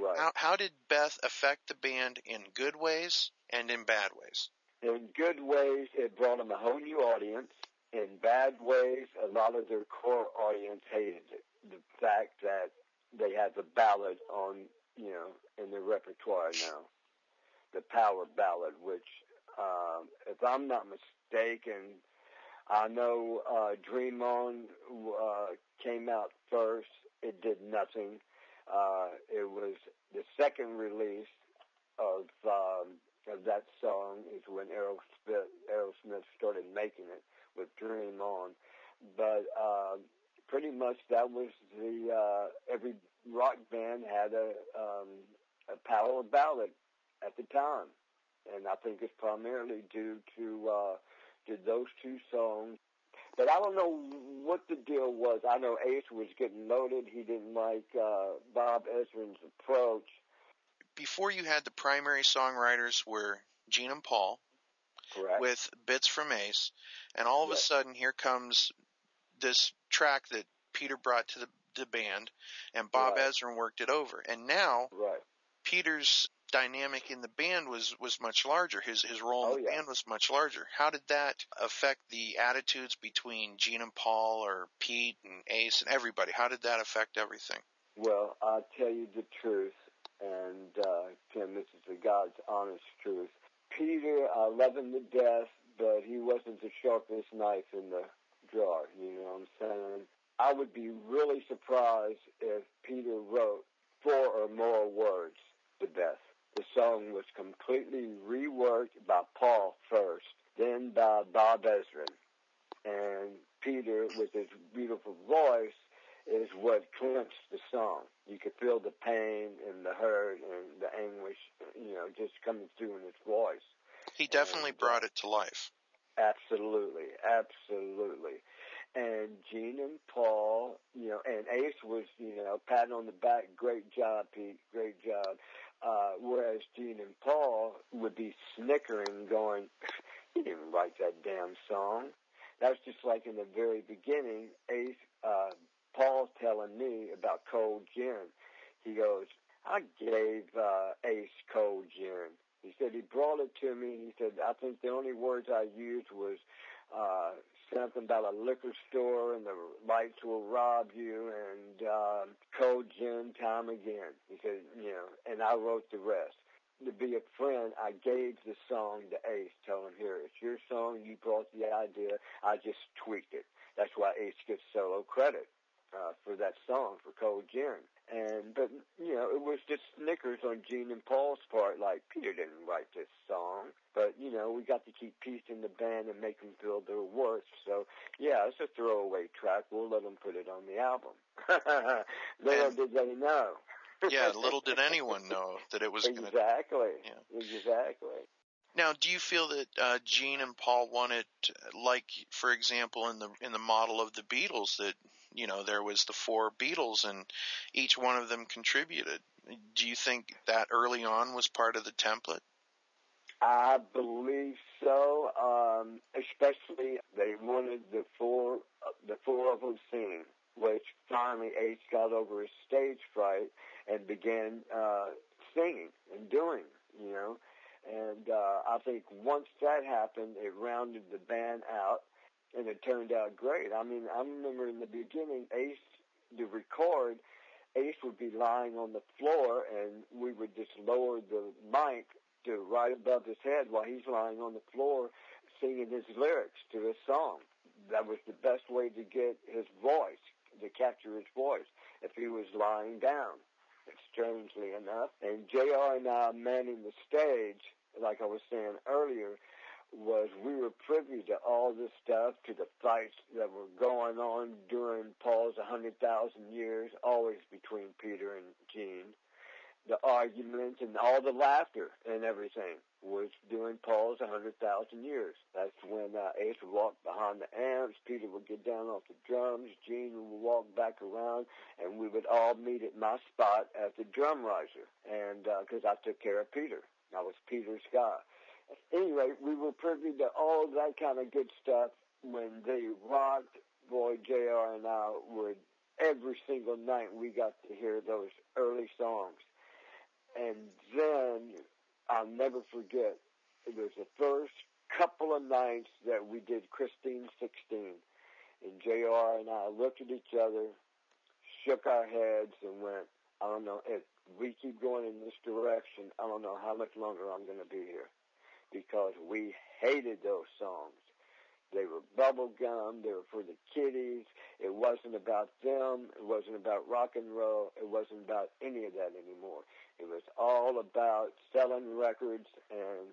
right. How, how did Beth affect the band in good ways and in bad ways? In good ways, it brought them a whole new audience. In bad ways, a lot of their core audience hated it. The fact that they had the ballad on, you know, in their repertoire now. The power ballad, which, um, if I'm not mistaken, I know uh, Dream On uh, came out first. It did nothing. Uh, it was the second release of um, of that song is when Aerosmith, Aerosmith started making it with Dream On. But uh, pretty much that was the uh, every rock band had a um, a power ballad at the time, and I think it's primarily due to uh, to those two songs. But I don't know what the deal was. I know Ace was getting loaded. He didn't like uh, Bob Ezrin's approach. Before you had the primary songwriters were Gene and Paul, Correct. with bits from Ace, and all of a sudden here comes this track that Peter brought to the, the band, and Bob Right. Ezrin worked it over. And now right. Peter's dynamic in the band was was much larger. His his role in Oh, the yeah. band was much larger. How did that affect the attitudes between Gene and Paul, or Pete and Ace and everybody? How did that affect everything? Well, I'll tell you the truth, and uh, Tim, this is the God's honest truth. Peter, I love him to death, but he wasn't the sharpest knife in the drawer. You know what I'm saying? I would be really surprised if Peter wrote four or more words to Beth. The song was completely reworked by Paul first, then by Bob Ezrin. And Peter, with his beautiful voice, is what clinched the song. You could feel the pain and the hurt and the anguish, you know, just coming through in his voice. He definitely And, uh, brought it to life. Absolutely, absolutely. And Gene and Paul, you know, and Ace was, you know, patting on the back, great job, Pete, great job. Uh, whereas Gene and Paul would be snickering, going, he didn't write that damn song. That's just like in the very beginning, Ace, uh, Paul telling me about cold gin. He goes, I gave uh, Ace cold gin. He said he brought it to me. He said, I think the only words I used was uh, something about a liquor store and the lights will rob you and um, cold gin time again. He said, you know, and I wrote the rest. To be a friend, I gave the song to Ace, telling him, here, it's your song. You brought the idea. I just tweaked it. That's why Ace gets solo credit uh, for that song for Cold Gin. And but you know, it was just snickers on Gene and Paul's part. Like Peter didn't write this song, but you know, we got to keep peace in the band and make them feel their worth. So yeah, it's a throwaway track. We'll let them put it on the album. Little did they know. Yeah, little did anyone know that it was going to. exactly. Yeah. Exactly. Now, do you feel that uh, Gene and Paul wanted, like, for example, in the in the model of the Beatles, that you know there was the four Beatles and each one of them contributed? Do you think that early on was part of the template? I believe so. Um, especially they wanted the four, the four of them singing, which finally Ace got over his stage fright and began uh, singing and doing. You know, and uh, I think once that happened, it rounded the band out, and it turned out great. I mean, I remember in the beginning, Ace to record. Ace would be lying on the floor, and we would just lower the mic to right above his head while he's lying on the floor singing his lyrics to his song. That was the best way to get his voice, to capture his voice, if he was lying down, strangely enough. And JR and I manning the stage, like I was saying earlier, was we were privy to all this stuff, to the fights that were going on during Paul's 100,000 years, always between Peter and Gene the arguments and all the laughter and everything was during Paul's 100,000 years. That's when uh, Ace would walk behind the amps, Peter would get down off the drums, Gene would walk back around, and we would all meet at my spot at the drum riser. And because uh, I took care of Peter, I was Peter's guy. Anyway, we were privy to all that kind of good stuff when they rocked. Boy, JR and I would every single night we got to hear those early songs. And then I'll never forget, it was the first couple of nights that we did Christine 16. And JR and I looked at each other, shook our heads, and went, I don't know, if we keep going in this direction, I don't know how much longer I'm going to be here. Because we hated those songs. They were bubblegum. They were for the kiddies. It wasn't about them. It wasn't about rock and roll. It wasn't about any of that anymore. It was all about selling records and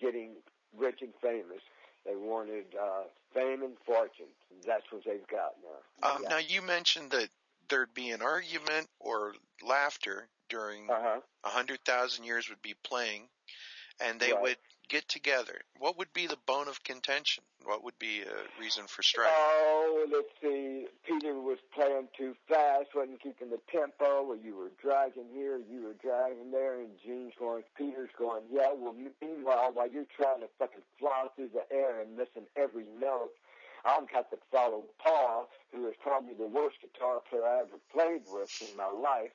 getting rich and famous. They wanted uh, fame and fortune. That's what they've got now. Um, Yeah. Now, you mentioned that there'd be an argument or laughter during Uh-huh. a hundred thousand years would be playing, and they Right. would get together, what would be the bone of contention? What would be a reason for strife? Oh, let's see. Peter was playing too fast, wasn't keeping the tempo, or you were dragging here, you were dragging there, and Gene's going, Peter's going, yeah, well, meanwhile, while you're trying to fucking fly through the air and missing every note, I've got to follow Paul, who is probably the worst guitar player I ever played with in my life,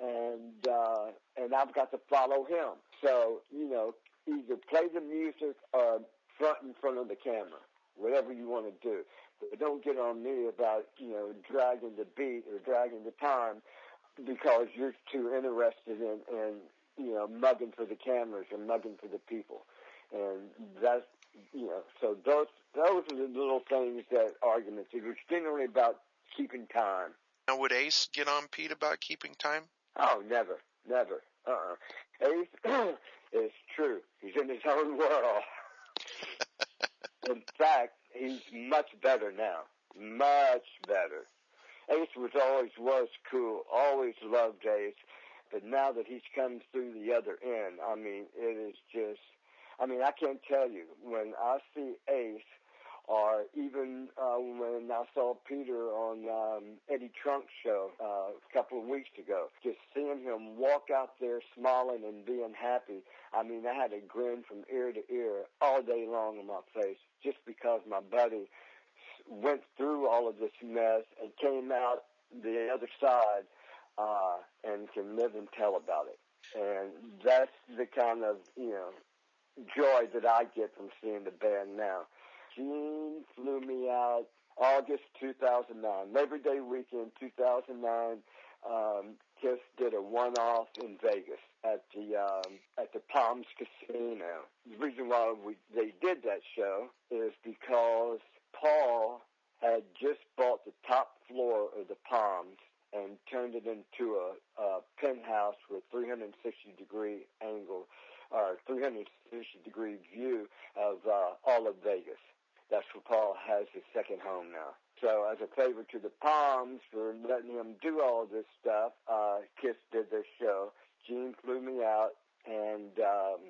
and uh, and I've got to follow him. So you know, either play the music or front in front of the camera, whatever you want to do. But don't get on me about you know dragging the beat or dragging the time because you're too interested in, in you know mugging for the cameras or mugging for the people, and that's you know so those those are the little things that arguments. It was generally about keeping time. Now, would Ace get on Pete about keeping time? Oh, never, never. Uh-uh. Ace is true. He's in his own world. in fact, he's much better now. Much better. Ace was always was cool. Always loved Ace. But now that he's come through the other end, I mean, it is just, I mean, I can't tell you. When I see Ace, or even uh, when I saw Peter on um, Eddie Trunk's show uh, a couple of weeks ago, just seeing him walk out there smiling and being happy. I mean, I had a grin from ear to ear all day long on my face just because my buddy went through all of this mess and came out the other side uh, and can live and tell about it. And that's the kind of, you know, joy that I get from seeing the band now. Gene flew me out August 2009, Labor Day weekend 2009. Um, Kiss did a one-off in Vegas at the um, at the Palms Casino. The reason why we they did that show is because Paul had just bought the top floor of the Palms and turned it into a, a penthouse with 360 degree angle or 360 degree view of uh, all of Vegas. That's where Paul has his second home now. So as a favor to the Palms for letting him do all this stuff, uh, Kiss did this show. Gene flew me out and um,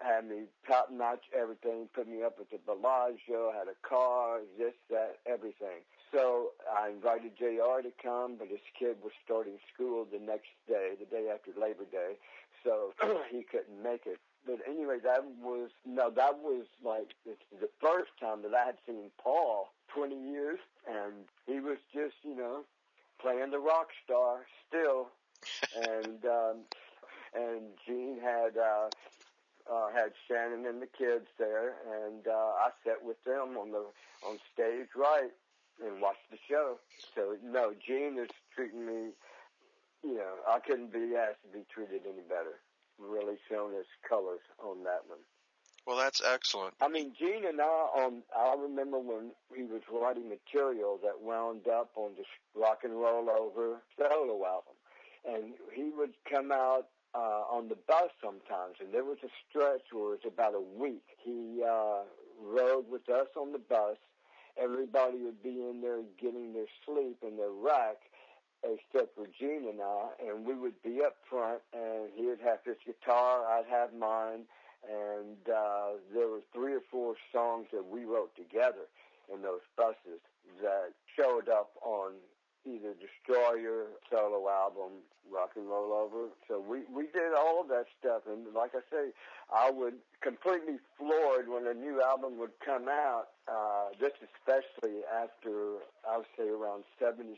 had me top notch everything, put me up at the Bellagio, had a car, this, that, everything. So I invited JR to come, but his kid was starting school the next day, the day after Labor Day, so he couldn't make it. But anyway, that was no, that was like the first time that I had seen Paul 20 years, and he was just you know playing the rock star still, and um, and Gene had uh, uh, had Shannon and the kids there, and uh, I sat with them on the on stage right and watched the show. So no, Gene is treating me. You know, I couldn't be asked to be treated any better. Really shown his colors on that one. Well, that's excellent. I mean, Gene and I, on I remember when he was writing material that wound up on the Rock and Roll Over solo album, and he would come out uh, on the bus sometimes, and there was a stretch where it was about a week. He uh, rode with us on the bus. Everybody would be in there getting their sleep in their rack, except for Gene and I, and we would be up front, and he would have his guitar, I'd have mine, and uh, there were three or four songs that we wrote together in those buses that showed up on either Destroyer solo album, Rock and Roll Over. So we we did all of that stuff, and like I say, I would completely floored when a new album would come out. Uh, this especially after I would say around '77,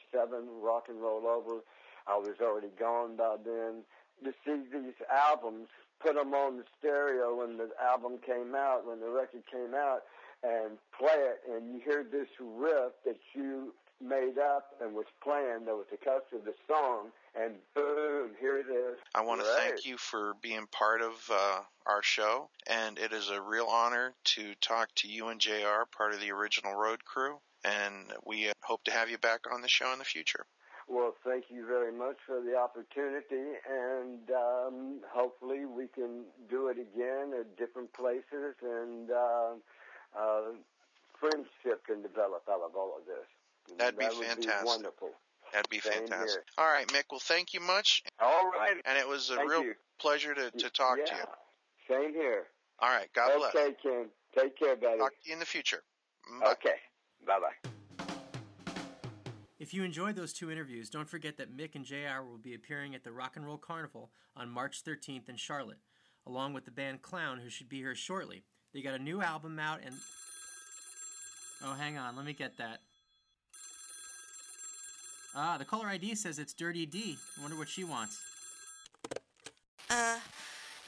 Rock and Roll Over. I was already gone by then. To see these albums put them on the stereo when the album came out, when the record came out, and play it, and you hear this riff that you made up and was planned. that was the cuts of the song, and boom, here it is. I want to Right. thank you for being part of uh, our show, and it is a real honor to talk to you and JR, part of the original road crew, and we uh, hope to have you back on the show in the future. Well, thank you very much for the opportunity, and um, hopefully we can do it again at different places, and uh, uh, friendship can develop out of all of this. And That'd be that would fantastic. Be wonderful. That'd be Same fantastic. here. All right, Mick. Well, thank you much, All right. and it was a Thank real you. pleasure to, to talk yeah. to you. Same here. All right. God bless. Okay, Ken. Take care, buddy. Talk to you in the future. Mm, bye. Okay. Bye bye. If you enjoyed those two interviews, don't forget that Mick and JR will be appearing at the Rock and Roll Carnival on March 13th in Charlotte, along with the band Clown, who should be here shortly. They got a new album out and. Oh, hang on, let me get that. Ah, the caller ID says it's Dirty D. I wonder what she wants. Uh,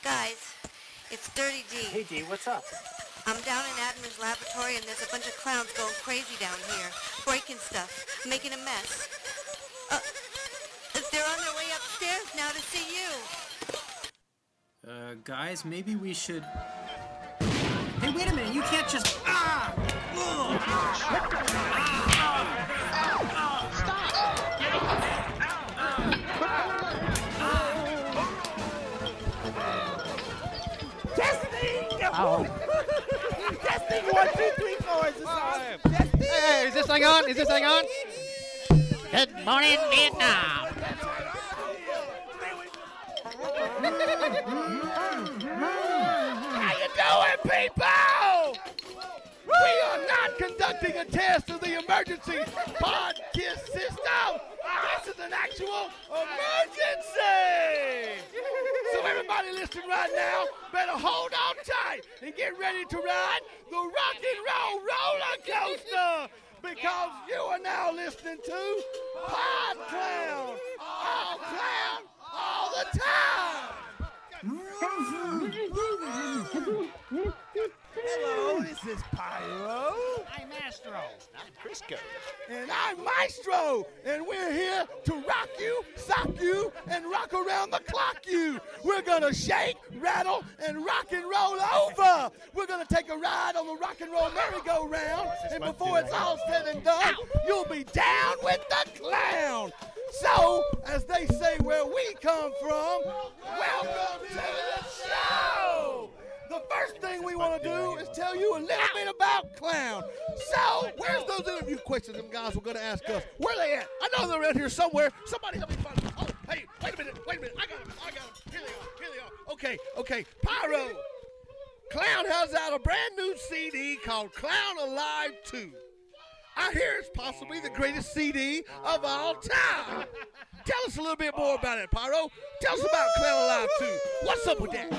guys, it's Dirty D. Hey D, what's up? I'm down in Admin's laboratory and there's a bunch of clowns going crazy down here, breaking stuff, making a mess. Uh, they're on their way upstairs now to see you. Uh, guys, maybe we should. Hey, wait a minute! You can't just. Ah! Ugh! Oh. Testing one, two, three, four. Is this on? Testing. Hey, is this thing on? Is this thing on? Good morning, Vietnam. How you doing, people? We are not conducting a test of the emergency pod kiss system. This is an actual emergency. So everybody listening right now better hold on tight and get ready to ride the rock and roll roller coaster because you are now listening to Pod Clown. All clown all the time. Hello, this is Pyro. I'm Astro. I'm Crisco. And I'm Maestro, and we're here to rock you, sock you, and rock around the clock you. We're gonna shake, rattle, and rock and roll over. We're gonna take a ride on the rock and roll merry-go-round, and before it's all said and done, you'll be down with the clown. So, as they say where we come from, welcome to the show. The first thing we want to do is tell you a little bit about Clown. So, where's those interview questions them guys were going to ask us? Where they at? I know they're around here somewhere. Somebody help me find them. Oh, hey, wait a minute, wait a minute. I got them, I got them. Here they are, here they are. Okay, okay. Pyro. Clown has out a brand new CD called Clown Alive 2. I hear it's possibly the greatest CD of all time. Tell us a little bit more about it, Pyro. Tell us about Clown Alive 2. What's up with that?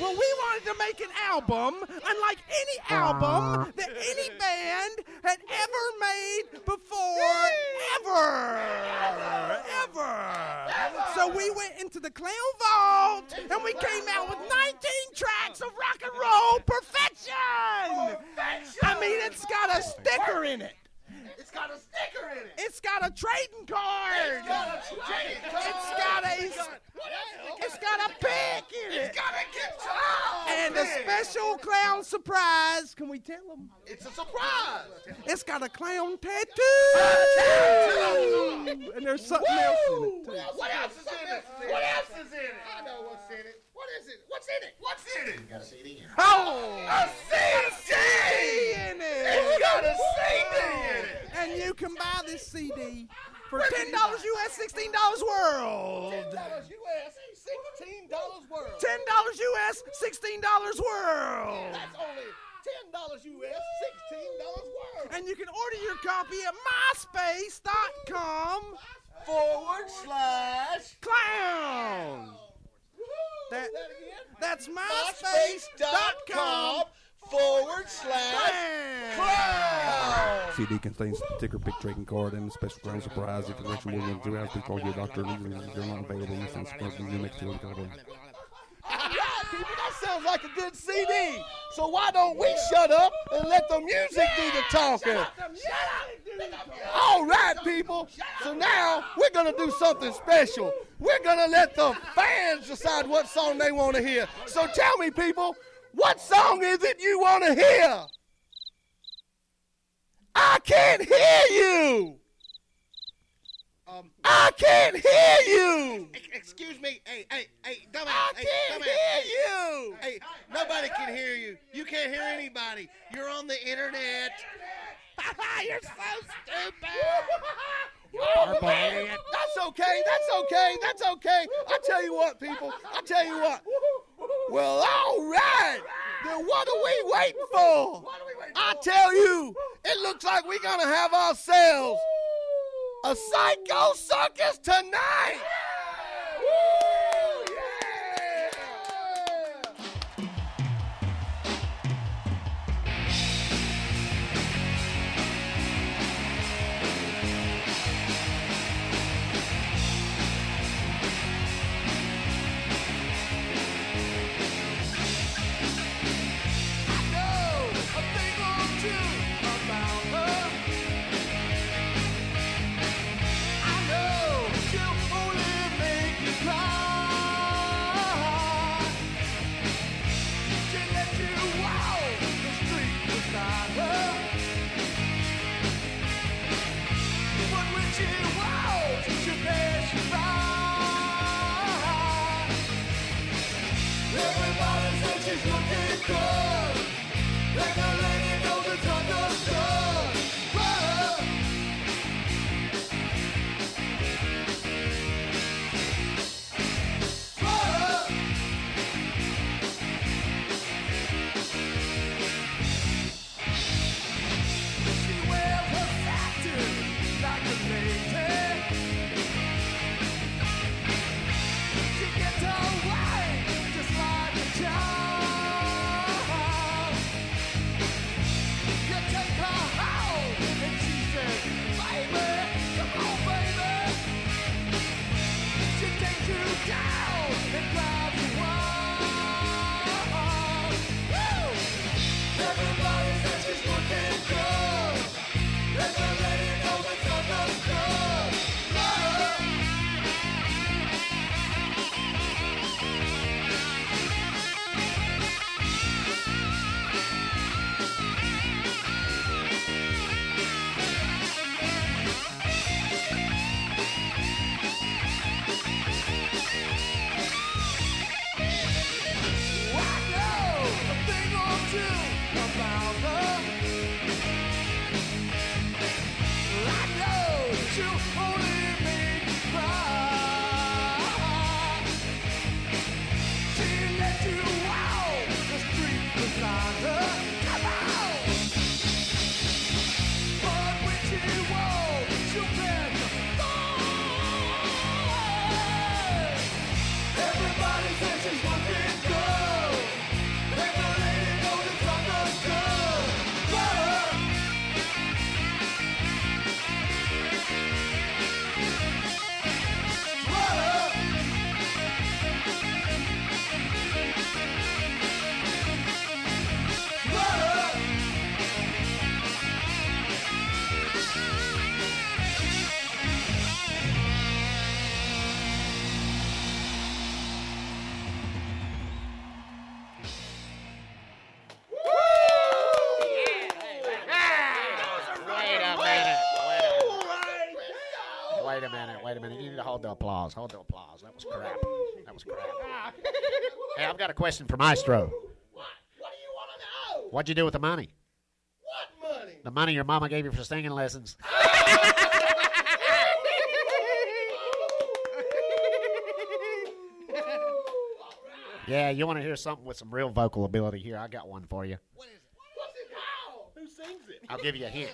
Well, we wanted to make an album unlike any album that any band had ever made before, ever, ever. So we went into the Clown Vault and we came out with 19 tracks of rock and roll perfection. I mean, it's got a sticker in it. It's got a sticker in it. It's got a trading card. It's got a trading card. It's got a. It's got- It's got a pick in it. It's got a guitar. And a special clown surprise. Can we tell them? It's a surprise. It's got a clown tattoo. And there's something else in it too. What else is in it? What else is in it? I know what's in it. What is it? What's in it? What's in it? You Got a CD. Oh, A CD in It's it. got a CD in it. And you can buy this CD for ten dollars US, sixteen dollars world. Ten dollars US, sixteen dollars world. Ten dollars US, sixteen dollars world. That's only ten dollars US, sixteen dollars world. And you can order your copy at myspace.com Forward slash clown. That, that again. that's MySpace.com myspace.com forward slash clown. CD contains ticker pick trading card and a special ground surprise. If you're reaching more than two hours, please call your doctor. You're not available in San Francisco, New Mexico, California. Yeah, people, that sounds like a good CD. So why don't we shut up and let the music do the talking? All right, people. So now we're gonna do something special. We're gonna let the fans decide what song they want to hear. So tell me, people, what song is it you want to hear? I can't hear you. Um, I can't hear you. Excuse me. Hey, hey, hey, dumbass. I hey, can't dumbass. hear you. Hey, nobody can hear you. You can't hear anybody. You're on the internet. You're so stupid. That's okay. That's okay. That's okay. I tell you what, people. I tell you what. Well, all right. Then what are we waiting for? I tell you, it looks like we're gonna have ourselves a psycho circus tonight. applause. Hold the applause. That was crap. That was crap. hey, I've got a question for Maestro. What? What do you want to know? What'd you do with the money? What money? The money your mama gave you for singing lessons. yeah, you want to hear something with some real vocal ability here? I got one for you. What is it? What's it called? Who sings it? I'll give you a hint.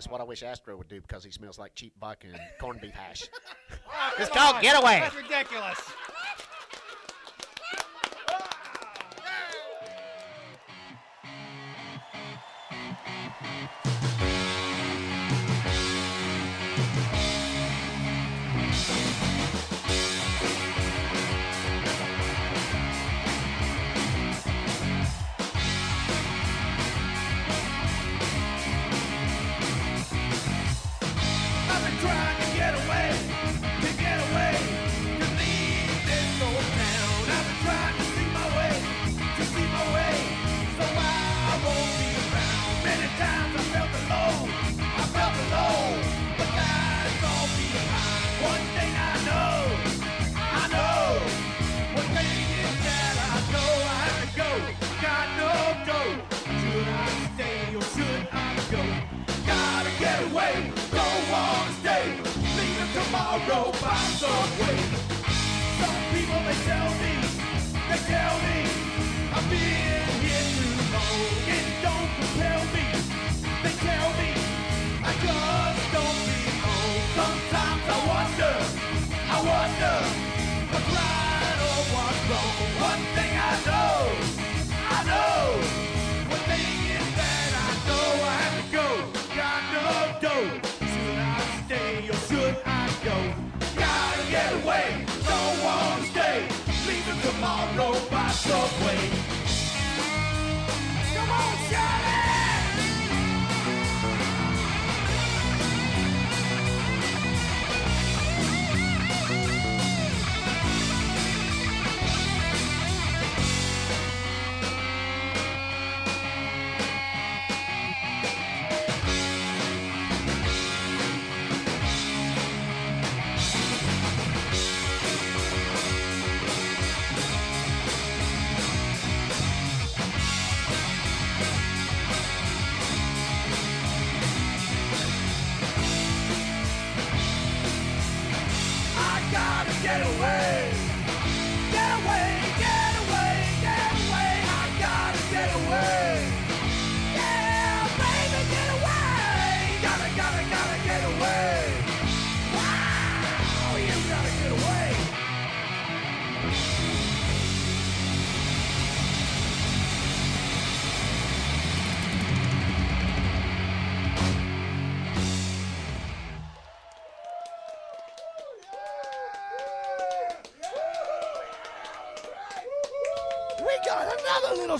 It's what I wish Astro would do because he smells like cheap buck and corned beef hash. oh, it's called on. Getaway. That's ridiculous.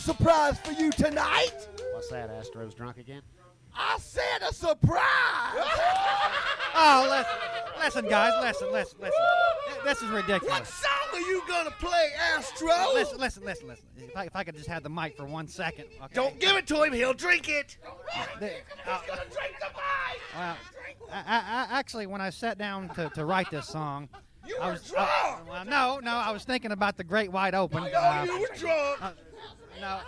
surprise for you tonight. What's that? Astro's drunk again? I said a surprise. Oh, listen, listen, guys, listen, listen, listen. This is ridiculous. What song are you gonna play, Astro? Listen, listen, listen, listen. If I, if I could just have the mic for one second. Okay? Don't give it to him. He'll drink it. The- uh, well, I, I, actually, when I sat down to, to write this song, I was I- well, no, no, I was thinking about the Great Wide Open. uh, you were drunk. Uh,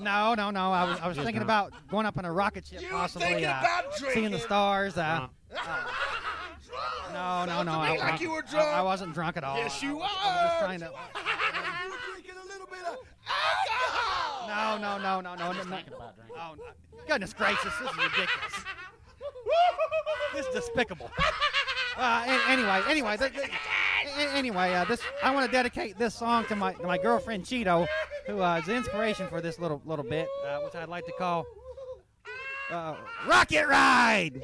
no, no, no, no. I was I was thinking about going up in a rocket ship, You possibly thinking uh, about seeing the stars. Uh, no, no, no. Sounds to me I, like you were drunk. I, wasn't drunk at all. Yes, you I, I was just trying to. No, no, no, no, no, no, no. Oh, no. goodness gracious, this is ridiculous. this is despicable. Uh, a- anyway, anyway, th- th- anyway, uh, this I want to dedicate this song to my to my girlfriend Cheeto, who uh, is the inspiration for this little little bit, uh, which I'd like to call uh, "Rocket Ride."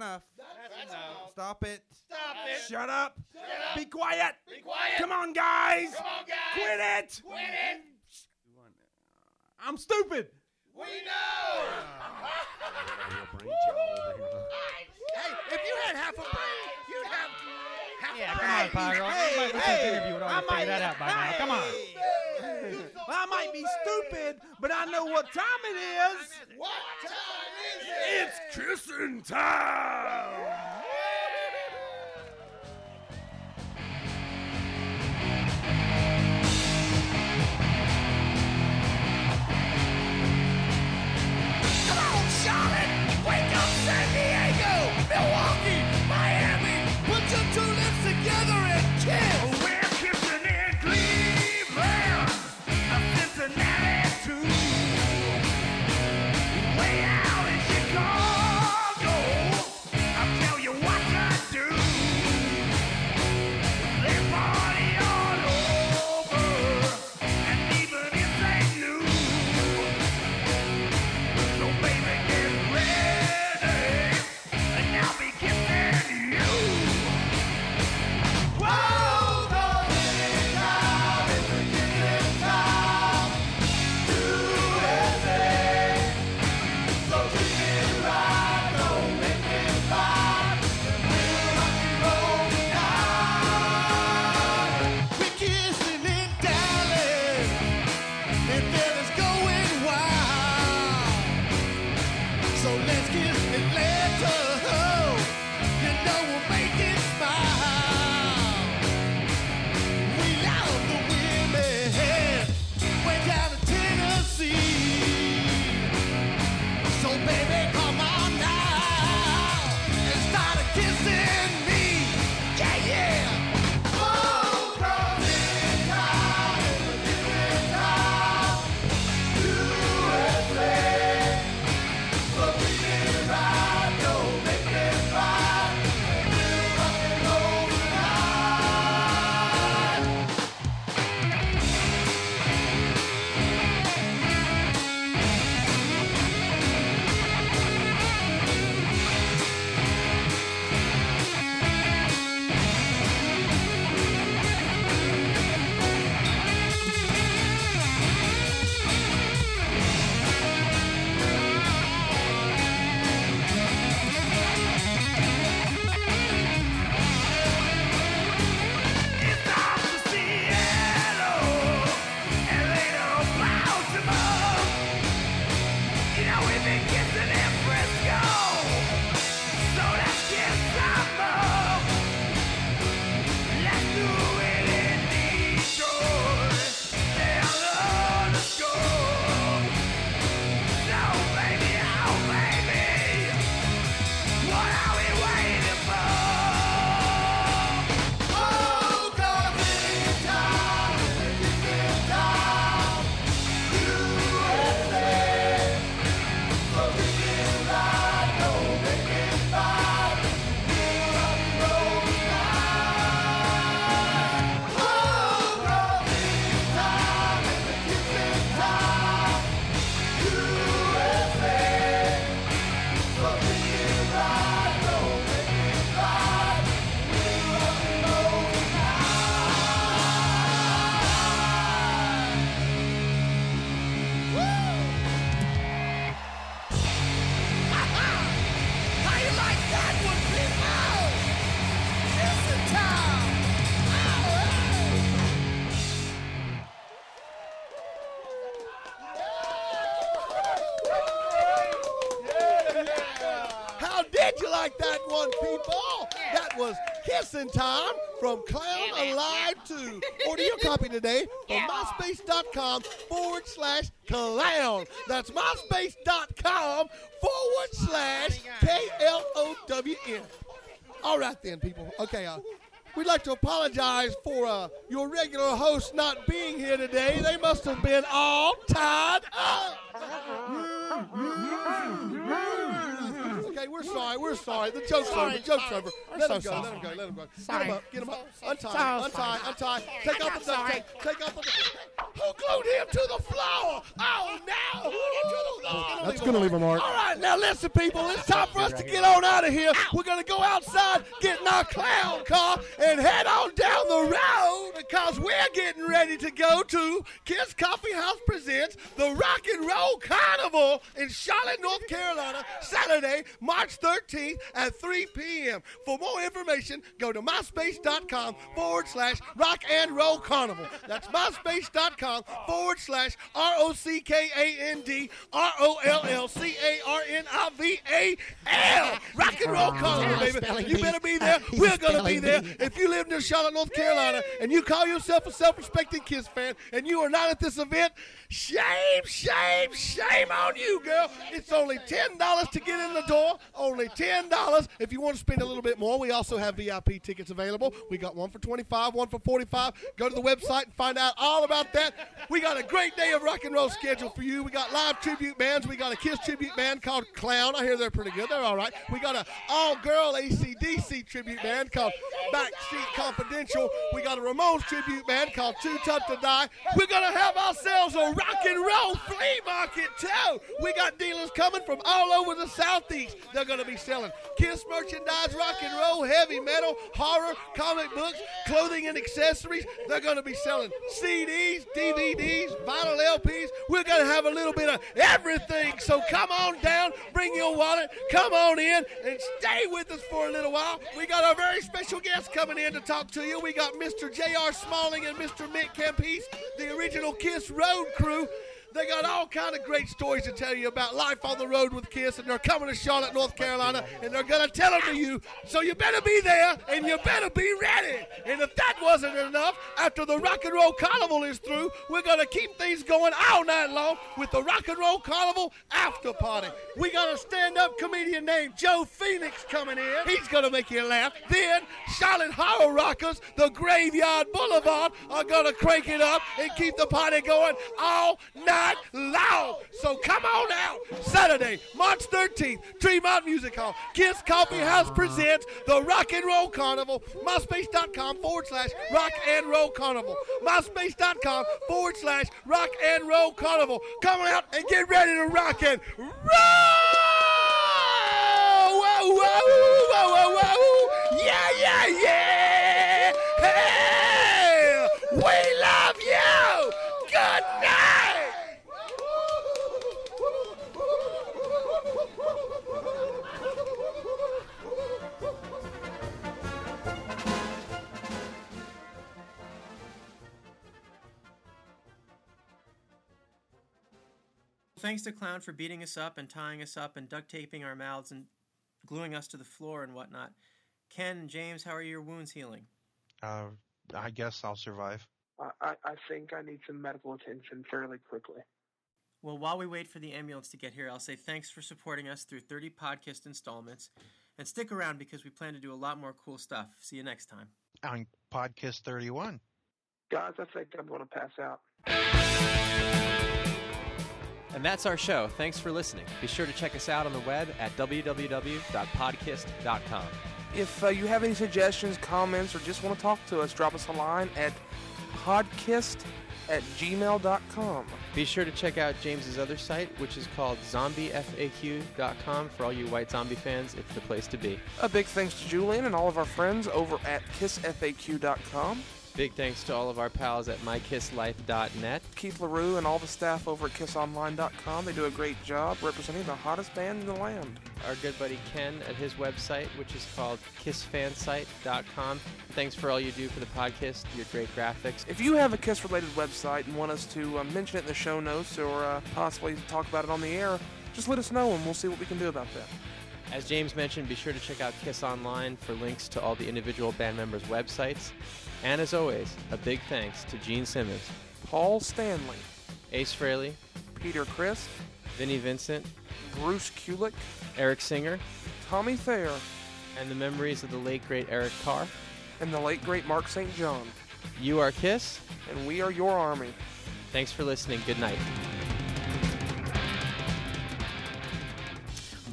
Uh, that's enough. That's enough. Stop it. Stop it. Shut up. Shut up. Be quiet. Be quiet. Come on, guys. Come on, guys. Quit it. Quit it. I'm stupid. We know. Hey, if you had half a brain, you'd have half Yeah, a come on, Pyro. Hey, Hey, hey, interview would I already might- figure that out by now. Come on. I might be stupid, but I know what time it is. What time is it? It's kissing time. myspace.com forward slash clown. That's myspace.com forward slash K L O W N. All right, then, people. Okay, uh, we'd like to apologize for uh, your regular host not being here today. They must have been all tied up. Mm-hmm. Okay, we're sorry. We're sorry. The joke's Sorry, over. The joke's sorry. over. We're Let so him go. sorry. Let him go. Let him go. Sorry. Get him up. Get him up. So Untie. sorry. Untie. Untie. Take off the duct tape. Take off the. Who glued him to the floor? Oh now Who glued him to the floor? That's gonna leave a mark. All right, now listen, people. It's time for us to get on out of here. We're gonna go outside, get in our clown car, and head on down the road because we're getting ready to go to Kiss Coffee House presents the Rock and Roll Carnival in Charlotte, North Carolina, Saturday, March 13th at 3 p.m. For more information, go to myspace.com forward slash Rock and Roll Carnival. That's myspace.com forward slash R O C K A N D R O L L C A R N I V A L. Rock and Roll Carnival, baby. You better be there. We're going to be there. If you live near Charlotte, North Carolina, and you call yourself a self respecting Kiss fan, and you are not at this event, shame, shame, shame on you, girl. It's only $10 to get in the door. Only $10. If you want to spend a little bit more, we also have VIP tickets available. We got one for 25, one for 45. Go to the website and find out all about that. We got a great day of rock and roll scheduled for you. We got live tribute bands. We got a Kiss tribute band called Clown. I hear they're pretty good. They're all right. We got a all-girl ACDC tribute band called Backseat Confidential. We got a Ramones tribute band called Too Tough to Die. We're gonna have ourselves a rock and roll flea market too. We got dealers coming from all over the southeast. They're gonna be selling Kiss merchandise, rock and roll, heavy metal, horror, comic books, clothing and accessories. They're gonna be selling CDs, DVDs, vinyl LPs. We're gonna have a little bit of everything. So come on down, bring your wallet, come on in, and stay with us for a little while. We got a very special guest coming in to talk to you. We got Mr. J.R. Smalling and Mr. Mick Campise, the original Kiss Road crew. They got all kind of great stories to tell you about life on the road with Kiss, and they're coming to Charlotte, North Carolina, and they're gonna tell them to you. So you better be there, and you better be ready. And if that wasn't enough, after the Rock and Roll Carnival is through, we're gonna keep things going all night long with the Rock and Roll Carnival after party. We got a stand-up comedian named Joe Phoenix coming in. He's gonna make you laugh. Then Charlotte Horror Rockers, the Graveyard Boulevard, are gonna crank it up and keep the party going all night long. So come on out. Saturday, March 13th, Tremont Music Hall. Kiss Coffee House presents the Rock and Roll Carnival. MySpace.com forward slash Rock and Roll Carnival. MySpace.com forward slash Rock and Roll Carnival. Come on out and get ready to rock and roll. Whoa, whoa, whoa, whoa, whoa. Yeah, yeah, yeah. Hey, we love you. Good night. Thanks to Clown for beating us up and tying us up and duct taping our mouths and gluing us to the floor and whatnot. Ken and James, how are your wounds healing? Uh, I guess I'll survive. I, I, I think I need some medical attention fairly quickly. Well, while we wait for the ambulance to get here, I'll say thanks for supporting us through 30 podcast installments. And stick around because we plan to do a lot more cool stuff. See you next time. On Podcast 31. Guys, I think I'm going to pass out. And that's our show. Thanks for listening. Be sure to check us out on the web at www.podkist.com. If uh, you have any suggestions, comments, or just want to talk to us, drop us a line at podcast at gmail.com. Be sure to check out James's other site, which is called zombiefaq.com. For all you white zombie fans, it's the place to be. A big thanks to Julian and all of our friends over at kissfaq.com. Big thanks to all of our pals at mykisslife.net. Keith Leroux and all the staff over at kissonline.com. They do a great job representing the hottest band in the land. Our good buddy Ken at his website, which is called kissfansite.com. Thanks for all you do for the podcast, your great graphics. If you have a Kiss related website and want us to uh, mention it in the show notes or uh, possibly talk about it on the air, just let us know and we'll see what we can do about that. As James mentioned, be sure to check out Kiss Online for links to all the individual band members' websites. And as always, a big thanks to Gene Simmons, Paul Stanley, Ace Frehley, Peter Criss, Vinnie Vincent, Bruce Kulick, Eric Singer, Tommy Thayer, and the memories of the late great Eric Carr, and the late great Mark St. John. You are Kiss, and we are your army. Thanks for listening. Good night.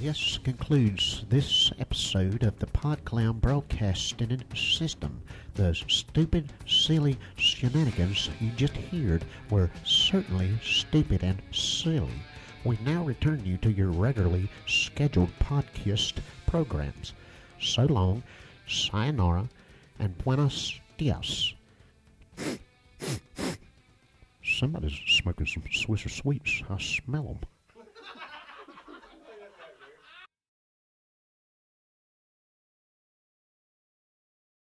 This concludes this episode of the PodClown Broadcasting System. The stupid, silly shenanigans you just heard were certainly stupid and silly. we now return you to your regularly scheduled podcast programs. So long, sayonara, and buenos dias. Somebody's smoking some Swisher Sweets. I smell them.